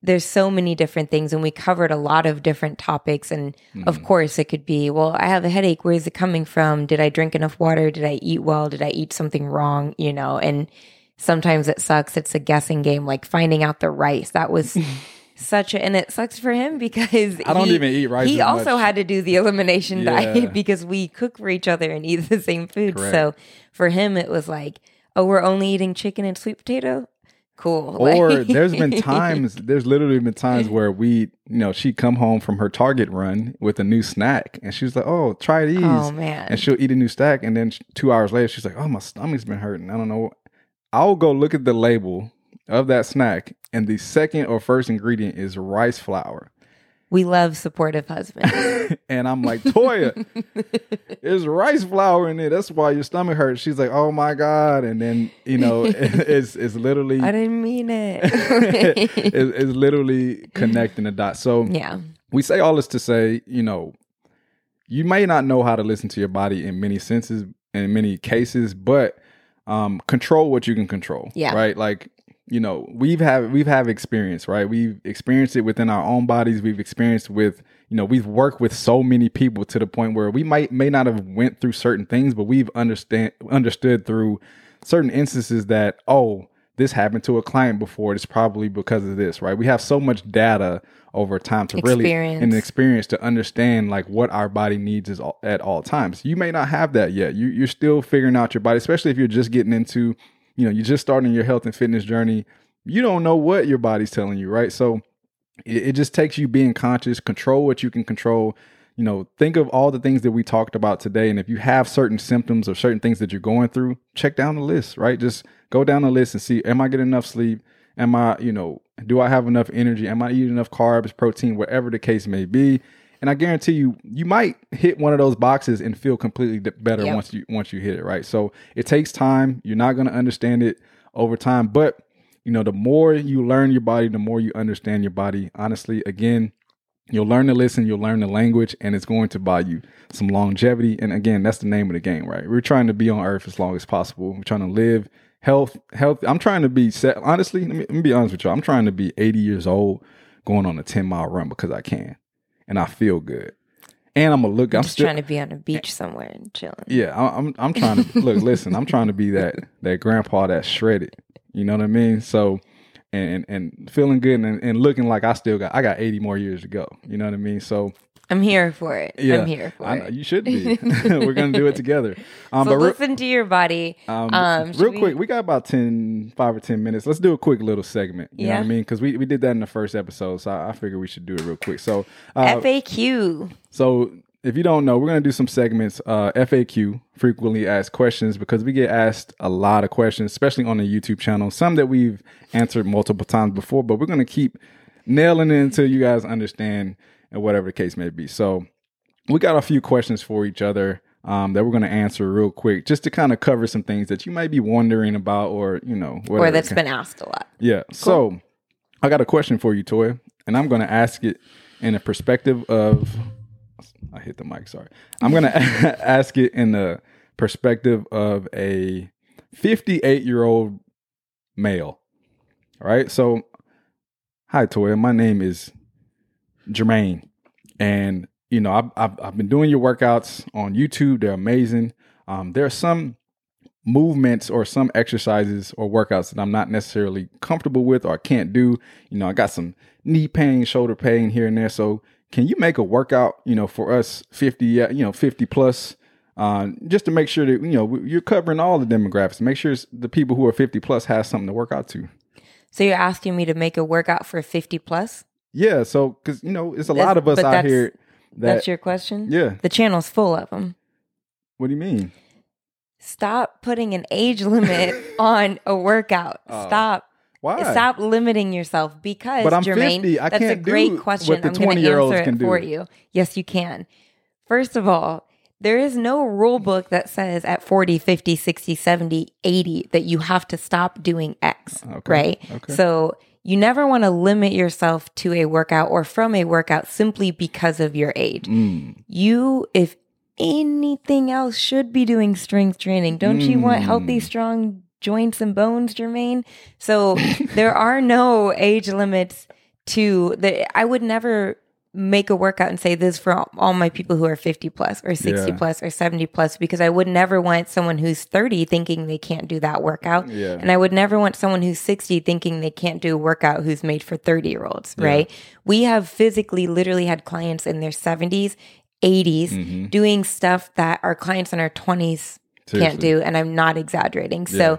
Speaker 2: there's so many different things and we covered a lot of different topics and of mm-hmm. course it could be well i have a headache where is it coming from? Did i drink enough water? Did i eat well? Did i eat something wrong? You know and sometimes it sucks. It's a guessing game like finding out the rice. That was such a and it sucks for him because
Speaker 1: I don't
Speaker 2: he-
Speaker 1: even eat rice
Speaker 2: he also
Speaker 1: much.
Speaker 2: had to do the elimination
Speaker 1: Yeah.
Speaker 2: diet because we cook for each other and eat the same food.
Speaker 1: Correct.
Speaker 2: so for him it was like oh we're only eating chicken and sweet potato cool
Speaker 1: Or there's been times, there's literally been times where we, you know, she'd come home from her Target run with a new snack and she was like, oh, try oh, these.
Speaker 2: oh man
Speaker 1: And she'll eat a new snack. And then two hours later, she's like, oh, my stomach's been hurting. I don't know. I'll go look at the label of that snack. And the second or first ingredient is rice flour.
Speaker 2: We love supportive husbands
Speaker 1: And I'm like, Toya, there's rice flour in it. That's why your stomach hurts. She's like, oh my God. And then, you know, it's, it's literally.
Speaker 2: i didn't mean it
Speaker 1: it's, it's literally connecting the dots. So
Speaker 2: yeah
Speaker 1: we say all this to say, you know, you may not know how to listen to your body in many senses, in many cases, but um, control what you can control.
Speaker 2: Yeah.
Speaker 1: Right. Like, you know, we've have we've have experience, right? We've experienced it within our own bodies. We've experienced with, you know, we've worked with so many people to the point where we might may not have went through certain things, but we've understand understood through certain instances that, oh, this happened to a client before. It's probably because of this, right? We have so much data over time to really
Speaker 2: Experience.
Speaker 1: and experience to understand like what our body needs is all, at all times. You may not have that yet. You, you're still figuring out your body, especially if you're just getting into, you know, you're just starting your health and fitness journey. You don't know what your body's telling you, right? So it, it just takes you being conscious, control what you can control. You know, think of all the things that we talked about today. And if you have certain symptoms or certain things that you're going through, check down the list, right? Just go down the list and see, am I getting enough sleep? Am I, you know, do I have enough energy? Am I eating enough carbs, protein, whatever the case may be? And I guarantee you, you might hit one of those boxes and feel completely better
Speaker 2: Yep.
Speaker 1: once you once you hit it, right? So it takes time. You're not going to understand it over time, but you know, the more you learn your body, the more you understand your body. Honestly, again, you'll learn to listen, you'll learn the language, and it's going to buy you some longevity. And again, that's the name of the game, right? We're trying to be on earth as long as possible. We're trying to live health, health. I'm trying to be set. Honestly, let me, let me be honest with you. I'm trying to be 80 years old, going on a 10 mile run because I can, and I feel good. And I'm gonna look. I'm
Speaker 2: just
Speaker 1: still
Speaker 2: trying to be on a beach somewhere and chilling
Speaker 1: yeah, I- I'm I'm trying to look. Listen, I'm trying to be that that grandpa that's shredded. You know what I mean? So, and and feeling good and, and looking like I still got I got 80 more years to go. You know what I mean? So
Speaker 2: i'm here for it
Speaker 1: yeah,
Speaker 2: i'm here for
Speaker 1: I
Speaker 2: it
Speaker 1: you should be. We're gonna do it together. Um,
Speaker 2: so
Speaker 1: but re-
Speaker 2: listen to your body
Speaker 1: um,
Speaker 2: um,
Speaker 1: real quick, we got about 10, 5 or 10 minutes. Let's do a quick little segment. You know what I mean? Because we, we did that in the first episode. So I, I figure we should do it real quick. So, uh,
Speaker 2: faq
Speaker 1: so if you don't know, we're gonna do some segments, uh, FAQ, frequently asked questions, because we get asked a lot of questions, especially on the YouTube channel. Some that we've answered multiple times before, but we're gonna keep nailing it until you guys understand and whatever the case may be. So we got a few questions for each other um, that we're gonna answer real quick, just to kind of cover some things that you might be wondering about, or you know, whatever.
Speaker 2: or that's been asked a lot
Speaker 1: Yeah. So I got a question for you, Toya, and I'm going to ask it in a perspective of. I hit the mic. Sorry. I'm going to ask it in the perspective of a 58 year old male. All right. So, hi, Toya. My name is Jermaine, and you know I've I've, I've been doing your workouts on YouTube. They're amazing. Um, there are some movements or some exercises or workouts that I'm not necessarily comfortable with or can't do. You know, I got some knee pain, shoulder pain here and there. So, can you make a workout, you know, for us 50, uh, you know, 50 plus, uh, just to make sure that, you know, you're covering all the demographics. Make sure the people who are 50 plus have something to work out to.
Speaker 2: so you're asking me to make a workout for 50 plus
Speaker 1: Yeah. So, cause, you know, it's a lot of us out here that,
Speaker 2: that's your question
Speaker 1: yeah.
Speaker 2: the channel's full of them
Speaker 1: What do you mean?
Speaker 2: stop putting an age limit on a workout
Speaker 1: Oh.
Speaker 2: stop
Speaker 1: Why?
Speaker 2: Stop limiting yourself because
Speaker 1: But I'm
Speaker 2: Jermaine,
Speaker 1: 50. I
Speaker 2: that's a
Speaker 1: can't do
Speaker 2: great question.
Speaker 1: the
Speaker 2: I'm going to
Speaker 1: 20-year-olds
Speaker 2: answer it
Speaker 1: do.
Speaker 2: for you. Yes, you can. First of all, there is no rule book that says at 40, 50, 60, 70, 80 that you have to stop doing X,
Speaker 1: Okay.
Speaker 2: right?
Speaker 1: Okay.
Speaker 2: So you never want to limit yourself to a workout or from a workout simply because of your age.
Speaker 1: Mm.
Speaker 2: You, if anything else, should be doing strength training. Don't you want healthy,
Speaker 1: Mm.
Speaker 2: strong joints and bones, Jermaine? So there are no age limits to the I would never make a workout and say this for all, my people who are 50 plus or 60
Speaker 1: Yeah.
Speaker 2: plus or 70 plus because I would never want someone who's 30 thinking they can't do that workout.
Speaker 1: Yeah.
Speaker 2: And I would never want someone who's 60 thinking they can't do a workout who's made for 30 year olds, right? We have physically literally had clients in their 70s, 80s
Speaker 1: Mm-hmm.
Speaker 2: doing stuff that our clients in our 20s can't do. And I'm not exaggerating. So,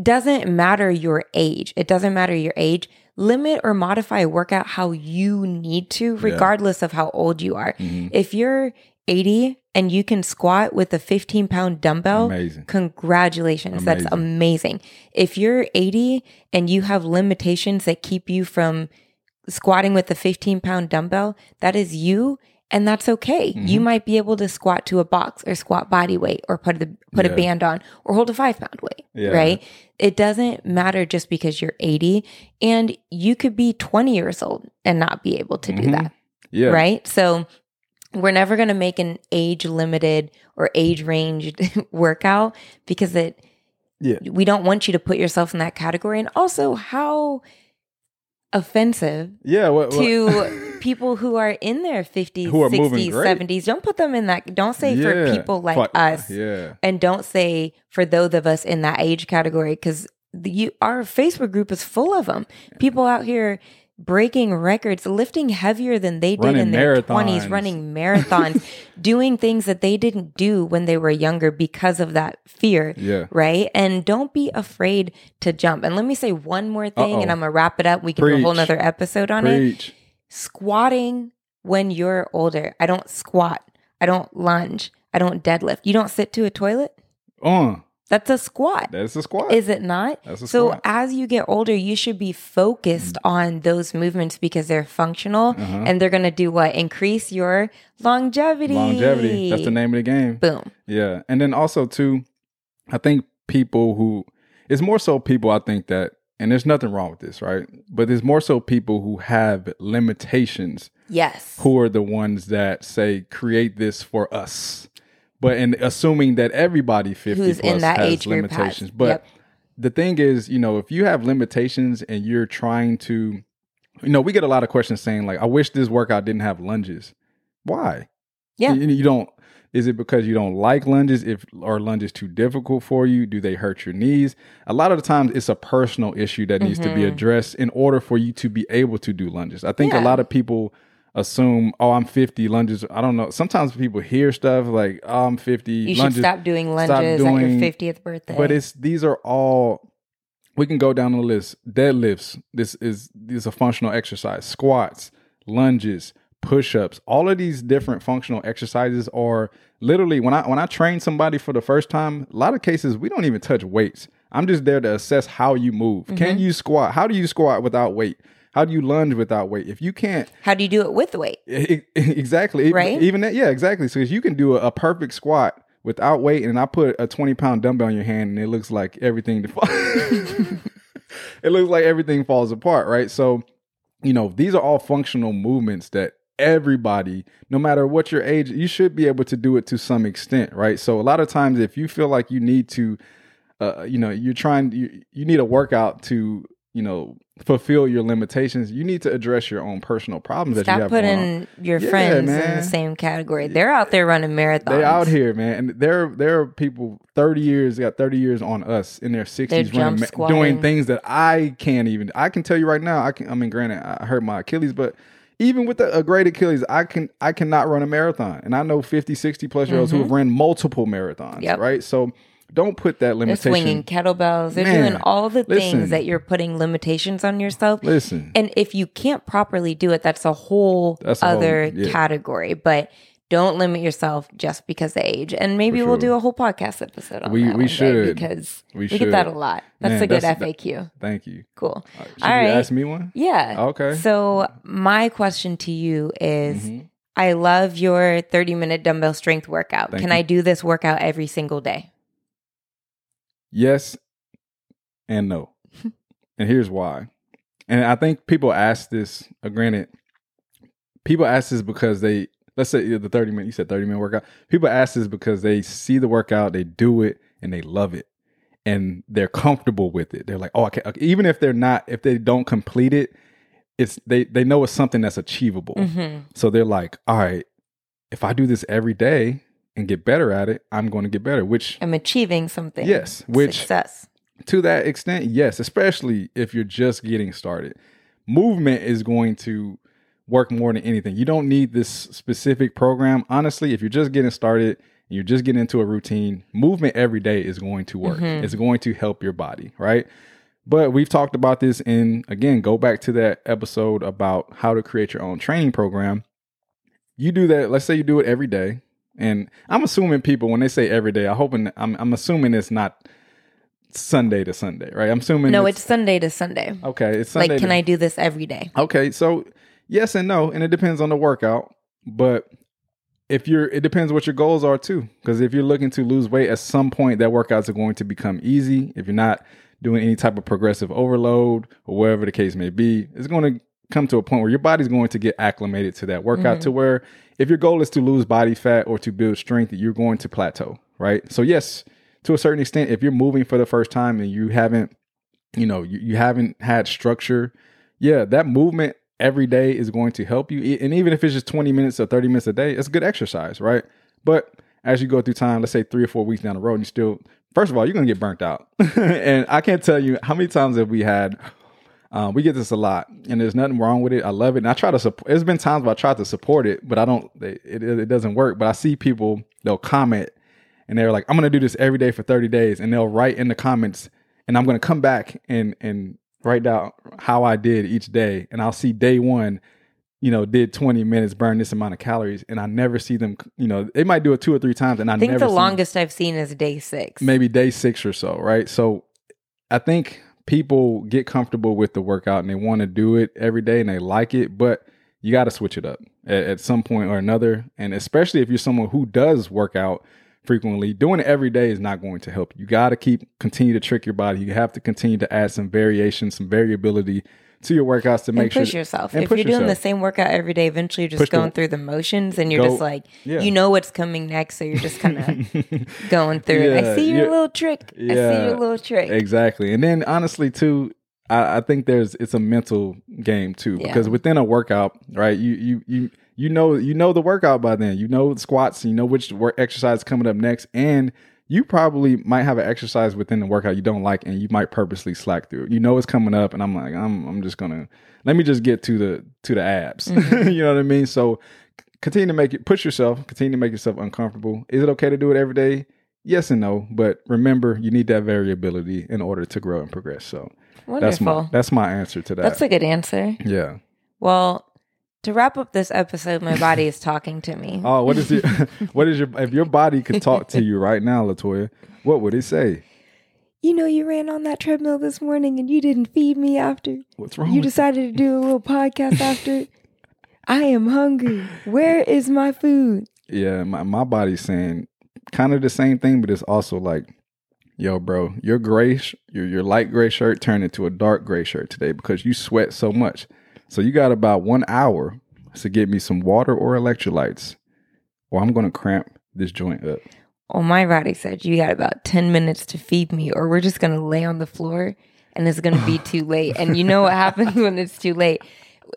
Speaker 2: doesn't matter your age. It doesn't matter your age. Limit or modify a workout how you need to, regardless of how old you are.
Speaker 1: Mm-hmm.
Speaker 2: If you're 80 and you can squat with a 15 pound dumbbell,
Speaker 1: Amazing.
Speaker 2: congratulations. That's amazing. If you're 80 and you have limitations that keep you from squatting with a 15 pound dumbbell, that is you. And that's okay.
Speaker 1: Mm-hmm.
Speaker 2: You might be able to squat to a box or squat body weight or put a put a band on or hold a five pound weight.
Speaker 1: Yeah.
Speaker 2: Right. It doesn't matter just because you're 80 and you could be 20 years old and not be able to do
Speaker 1: Mhm.
Speaker 2: that.
Speaker 1: Yeah.
Speaker 2: Right. So we're never going to make an age limited or age ranged workout because it,
Speaker 1: Yeah.
Speaker 2: we don't want you to put yourself in that category. And also, how offensive
Speaker 1: Yeah. What, what-
Speaker 2: to people who are in their 50s,
Speaker 1: Who are moving
Speaker 2: 60s,
Speaker 1: great.
Speaker 2: 70s. Don't put them in that. Don't say for people like
Speaker 1: Fuck, uh,
Speaker 2: us
Speaker 1: Yeah.
Speaker 2: and don't say for those of us in that age category because you our Facebook group is full of them. People out here breaking records, lifting heavier than they did
Speaker 1: Running
Speaker 2: in their
Speaker 1: marathons.
Speaker 2: twenties, running marathons, doing things that they didn't do when they were younger because of that fear.
Speaker 1: Yeah.
Speaker 2: Right. And don't be afraid to jump. And let me say one more thing, and
Speaker 1: Uh-oh.
Speaker 2: I'm gonna wrap it up. We can do a whole
Speaker 1: Preach.
Speaker 2: nother episode on it squatting when you're older. I don't squat. I don't lunge. I don't deadlift. You don't sit to a toilet?
Speaker 1: Uh,
Speaker 2: That's a squat.
Speaker 1: that's a squat.
Speaker 2: Is it not?
Speaker 1: That's a
Speaker 2: so
Speaker 1: squat.
Speaker 2: as you get older, you should be focused on those movements because they're functional
Speaker 1: Uh-huh.
Speaker 2: and they're going to do what? Increase your longevity.
Speaker 1: Longevity. That's the name of the game.
Speaker 2: Boom.
Speaker 1: Yeah. And then also too, I think people who it's more so people I think that and there's nothing wrong with this, right? But there's more so people who have limitations
Speaker 2: Yes.
Speaker 1: who are the ones that say create this for us. But and assuming that everybody 50
Speaker 2: Who's
Speaker 1: plus
Speaker 2: in that
Speaker 1: has
Speaker 2: age group has-
Speaker 1: limitations. But
Speaker 2: yep.
Speaker 1: the thing is, you know, if you have limitations and you're trying to you know, we get a lot of questions saying like I wish this workout didn't have lunges. Why?
Speaker 2: Yeah.
Speaker 1: You, you don't. Is it because you don't like lunges? If are lunges too difficult for you? Do they hurt your knees? A lot of the times, it's a personal issue that needs to be addressed in order for you to be able to do lunges. I think
Speaker 2: Mm-hmm. Yeah.
Speaker 1: a lot of people assume, "Oh, I'm 50 lunges." I don't know. Sometimes people hear stuff like, "Oh, I'm 50
Speaker 2: You should stop doing lunges
Speaker 1: stop
Speaker 2: at
Speaker 1: doing-
Speaker 2: your 50th birthday.
Speaker 1: but it's these are all. We can go down the list. Deadlifts. This is this is a functional exercise. Squats, lunges, push-ups. All of these different functional exercises are literally when I when I train somebody for the first time. A lot of cases we don't even touch weights. I'm just there to assess how you move. Can
Speaker 2: Mm-hmm.
Speaker 1: you squat? How do you squat without weight? How do you lunge without weight? If you can't,
Speaker 2: How do you do it with weight?
Speaker 1: Exactly. Even-
Speaker 2: Right?
Speaker 1: Even that, yeah, exactly. So you can do a, a perfect squat without weight, and I put a twenty pound dumbbell in your hand, and it looks like everything. it looks like everything falls apart, right? So, you know, these are all functional movements that everybody, no matter what your age, you should be able to do it to some extent, right? So a lot of times, if you feel like you need to, uh, you know, you're trying, you you need a workout to, you know, fulfill your limitations. You need to address your own personal problems that you
Speaker 2: Stop
Speaker 1: have
Speaker 2: putting your
Speaker 1: Yeah,
Speaker 2: friends in the same category. They're out there running marathons.
Speaker 1: they're out here, man, and there there are people thirty years got thirty years on us in their sixties running, ma- doing things that I can't even. I can tell you right now. I can. I mean, granted, I hurt my Achilles, but even with the, a great Achilles, I can I cannot run a marathon, and I know 50, 60 plus year olds who have ran multiple marathons.
Speaker 2: Mm-hmm. Yep.
Speaker 1: Right, so don't put that limitation.
Speaker 2: They're swinging kettlebells. They're
Speaker 1: Man,
Speaker 2: doing all the
Speaker 1: listen.
Speaker 2: things that you're putting limitations on yourself.
Speaker 1: Listen,
Speaker 2: And if you can't properly do it, that's a whole
Speaker 1: That's a whole-
Speaker 2: other
Speaker 1: yeah.
Speaker 2: category. But don't limit yourself just because of age. And maybe
Speaker 1: For
Speaker 2: we'll do a whole podcast episode on
Speaker 1: We-
Speaker 2: that
Speaker 1: we should.
Speaker 2: because
Speaker 1: We
Speaker 2: we,
Speaker 1: should.
Speaker 2: get that a lot. That's
Speaker 1: Man,
Speaker 2: a good
Speaker 1: that's- that-
Speaker 2: FAQ.
Speaker 1: thank you.
Speaker 2: cool.
Speaker 1: Should
Speaker 2: All
Speaker 1: you
Speaker 2: right.
Speaker 1: ask me one?
Speaker 2: Yeah.
Speaker 1: Okay.
Speaker 2: So my question to you is.
Speaker 1: Mhm.
Speaker 2: I love your 30 minute dumbbell strength workout.
Speaker 1: Thank
Speaker 2: Can
Speaker 1: you.
Speaker 2: I do this workout every single day?
Speaker 1: Yes and no. and here's why. And I think people ask this, uh, granted, people ask this because they, let's say the 30 minute, you said 30 minute workout. People ask this because they see the workout, they do it, and they love it. And they're comfortable with it. They're like, oh, I okay. even if they're not, if they don't complete it, it's they they know it's something that's achievable.
Speaker 2: Mhm.
Speaker 1: So they're like, all right, if I do this every day and get better at it, I'm going to get better. Which
Speaker 2: I'm achieving something.
Speaker 1: Yes, which-
Speaker 2: success.
Speaker 1: to that extent, yes, especially if you're just getting started. Movement is going to work more than anything. You don't need this specific program. Honestly, if you're just getting started and you're just getting into a routine, movement every day is going to work.
Speaker 2: Mhm.
Speaker 1: It's going to help your body, right? But we've talked about this in again, go back to that episode about how to create your own training program. You do that, let's say you do it every day. And I'm assuming people when they say every day, I hoping I'm I'm assuming it's not Sunday to Sunday, right? I'm assuming
Speaker 2: No, it's Sunday to Sunday.
Speaker 1: okay. It's Sunday.
Speaker 2: like, can
Speaker 1: to,
Speaker 2: I do this every day?
Speaker 1: Okay, so yes and no, and it depends on the workout. But if you're, it depends what your goals are too. Because if you're looking to lose weight, at some point that workouts are going to become easy. If you're not doing any type of progressive overload or whatever the case may be, it's going to come to a point where your body's going to get acclimated to that workout mm-hmm. to where if your goal is to lose body fat or to build strength, you're going to plateau, right? So yes, to a certain extent, if you're moving for the first time and you haven't, you know, you, you haven't had structure, yeah, that movement every day is going to help you. And even if it's just 20 minutes or 30 minutes a day, it's good exercise, right? But as you go through time, let's say three or four weeks down the road, and you still, first of all, you're to get burnt out. and I can't tell you how many times have we had, um, we get this a lot, and there's nothing wrong with it. I love it. And I try to support, there's been times where I tried to support it, but I don't, it, it, it doesn't work. But I see people, they'll comment and they're like, I'm going to do this every day for 30 days. And they'll write in the comments, and I'm going to come back and, and, write down how I did each day, and I'll see day one, you know, did 20 minutes, burn this amount of calories, and I never see them, you know, they might do it two or three times, and I,
Speaker 2: I think
Speaker 1: never
Speaker 2: the longest I've seen is day six.
Speaker 1: maybe day six or so, right? So I think people get comfortable with the workout and they want to do it every day and they like it, but you got to switch it up at, at some point or another. And especially if you're someone who does work out frequently, doing it every day is not going to help. You got to keep continue to trick your body. You have to continue to add some variation, some variability to your workouts to make and
Speaker 2: push
Speaker 1: sure
Speaker 2: yourself.
Speaker 1: and
Speaker 2: If
Speaker 1: push
Speaker 2: you're doing the same workout every day, eventually you're just
Speaker 1: Push the-
Speaker 2: going through the motions and you're
Speaker 1: Go-
Speaker 2: just like,
Speaker 1: yeah.
Speaker 2: you know what's coming next. So you're just kind of going through it. I see your
Speaker 1: yeah.
Speaker 2: little trick. I see your little trick.
Speaker 1: Exactly. And then honestly too, I, I think there's it's a mental game too.
Speaker 2: Yeah.
Speaker 1: Because within a workout, right, you you you you know you know the workout by then. You know the squats, you know which work exercise is coming up next, and you probably might have an exercise within the workout you don't like and you might purposely slack through it. You know it's coming up and I'm like, I'm I'm just gonna let me just get to the to the abs. Mm-hmm. you know what I mean? So continue to make it push yourself, continue to make yourself uncomfortable. Is it okay to do it every day? Yes and no, but remember you need that variability in order to grow and progress. So that's
Speaker 2: Wonderful.
Speaker 1: my that's my answer to that.
Speaker 2: That's a good answer.
Speaker 1: yeah.
Speaker 2: Well, to wrap up this episode, my body is talking to me.
Speaker 1: Oh, what is your what is your if your body could talk to you right now, Latoya, what would it say?
Speaker 2: You know, you ran on that treadmill this morning and you didn't feed me after.
Speaker 1: What's wrong
Speaker 2: You
Speaker 1: with
Speaker 2: decided to do a little podcast after. I am hungry. Where is my food?
Speaker 1: Yeah, my, my body's saying kind of the same thing, but it's also like, yo, bro, your gray, sh- your your light gray shirt turned into a dark gray shirt today because you sweat so much. So you got about one hour to get me some water or electrolytes, or I'm gonna cramp this joint up.
Speaker 2: Well, my body said you got about 10 minutes to feed me, or we're just going to lay on the floor and it's going to be too late. And you know what happens when it's too late?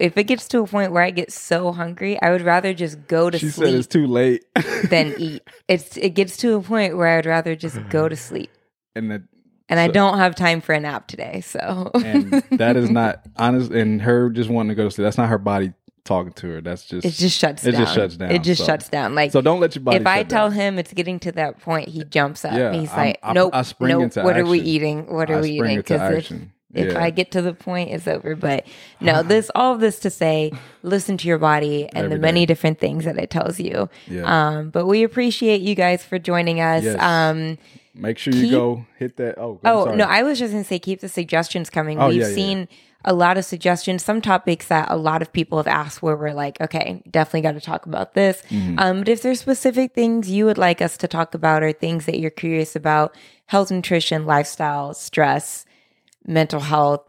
Speaker 2: If it gets to a point where I get so hungry, I would rather just go to
Speaker 1: She said it's too late,
Speaker 2: than eat. It's it gets to a point where I would rather just go to sleep.
Speaker 1: and the,
Speaker 2: And I don't have time for a nap today. So
Speaker 1: and that is not honest. And her just wanting to go to sleep. That's not her body talking to her. That's just
Speaker 2: it just shuts
Speaker 1: It
Speaker 2: down.
Speaker 1: just shuts down,
Speaker 2: It just
Speaker 1: so-
Speaker 2: shuts down. Like
Speaker 1: So don't let your body.
Speaker 2: if I tell
Speaker 1: down.
Speaker 2: him it's getting to that point, he jumps up.
Speaker 1: Yeah,
Speaker 2: He's
Speaker 1: I'm-
Speaker 2: like, "Nope,
Speaker 1: I spring
Speaker 2: nope.
Speaker 1: into
Speaker 2: What are we eating? What are
Speaker 1: I
Speaker 2: we eating?"
Speaker 1: into
Speaker 2: if,
Speaker 1: Yeah.
Speaker 2: I get to the point, it's over. But no, this all of this to say, listen to your body and
Speaker 1: Every
Speaker 2: the many
Speaker 1: day.
Speaker 2: different things that it tells you.
Speaker 1: Yeah.
Speaker 2: Um, but we appreciate you guys for joining us.
Speaker 1: Yes.
Speaker 2: Um,
Speaker 1: Make sure you go hit that. Oh,
Speaker 2: Oh no, I was just gonna say keep the suggestions coming.
Speaker 1: Oh,
Speaker 2: We've
Speaker 1: yeah,
Speaker 2: seen a lot of suggestions, some topics that a lot of people have asked where we're like, okay, definitely got to talk about this.
Speaker 1: Mm-hmm.
Speaker 2: Um, but if there's specific things you would like us to talk about or things that you're curious about, health, nutrition, lifestyle, stress, mental health,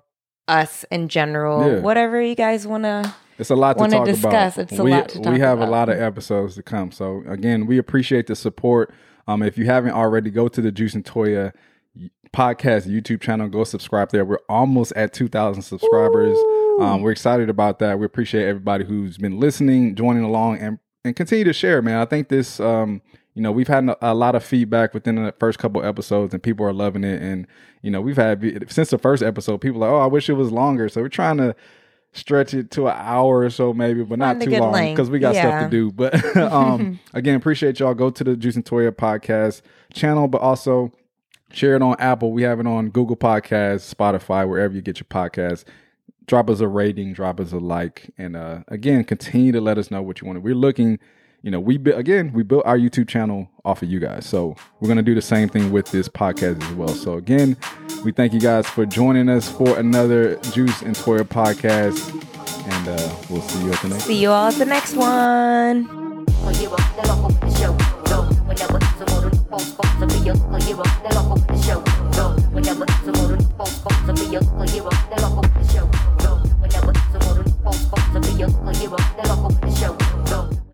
Speaker 2: us in general,
Speaker 1: Yeah.
Speaker 2: whatever you guys wanna
Speaker 1: It's a lot to talk
Speaker 2: discuss.
Speaker 1: about.
Speaker 2: It's a
Speaker 1: we,
Speaker 2: lot to talk
Speaker 1: we have
Speaker 2: about.
Speaker 1: a lot of episodes to come. So again, we appreciate the support. Um, if you haven't already, go to the Juice and Toya podcast YouTube channel. Go subscribe there. We're almost at two thousand subscribers. Um, we're excited about that. We appreciate everybody who's been listening, joining along, and and continue to share, man. I think this, um, you know, we've had a, lot of feedback within the first couple episodes, and people are loving it. And you know, we've had since the first episode, people are like, oh, I wish it was longer. So we're trying to stretch it to an hour or so maybe but not too long because we got stuff to do. But um again appreciate y'all. Go to the juice and toya podcast channel but also share it on apple. We have it on google podcasts spotify wherever you get your podcasts. Drop us a rating drop us a like and uh again continue to let us know what you want. We're looking you know, we again we built our YouTube channel off of you guys, so we're gonna do the same thing with this podcast as well. So again, we thank you guys for joining us for another Juice and Toya podcast, and uh, we'll see you at the next.
Speaker 2: See you all at the next one.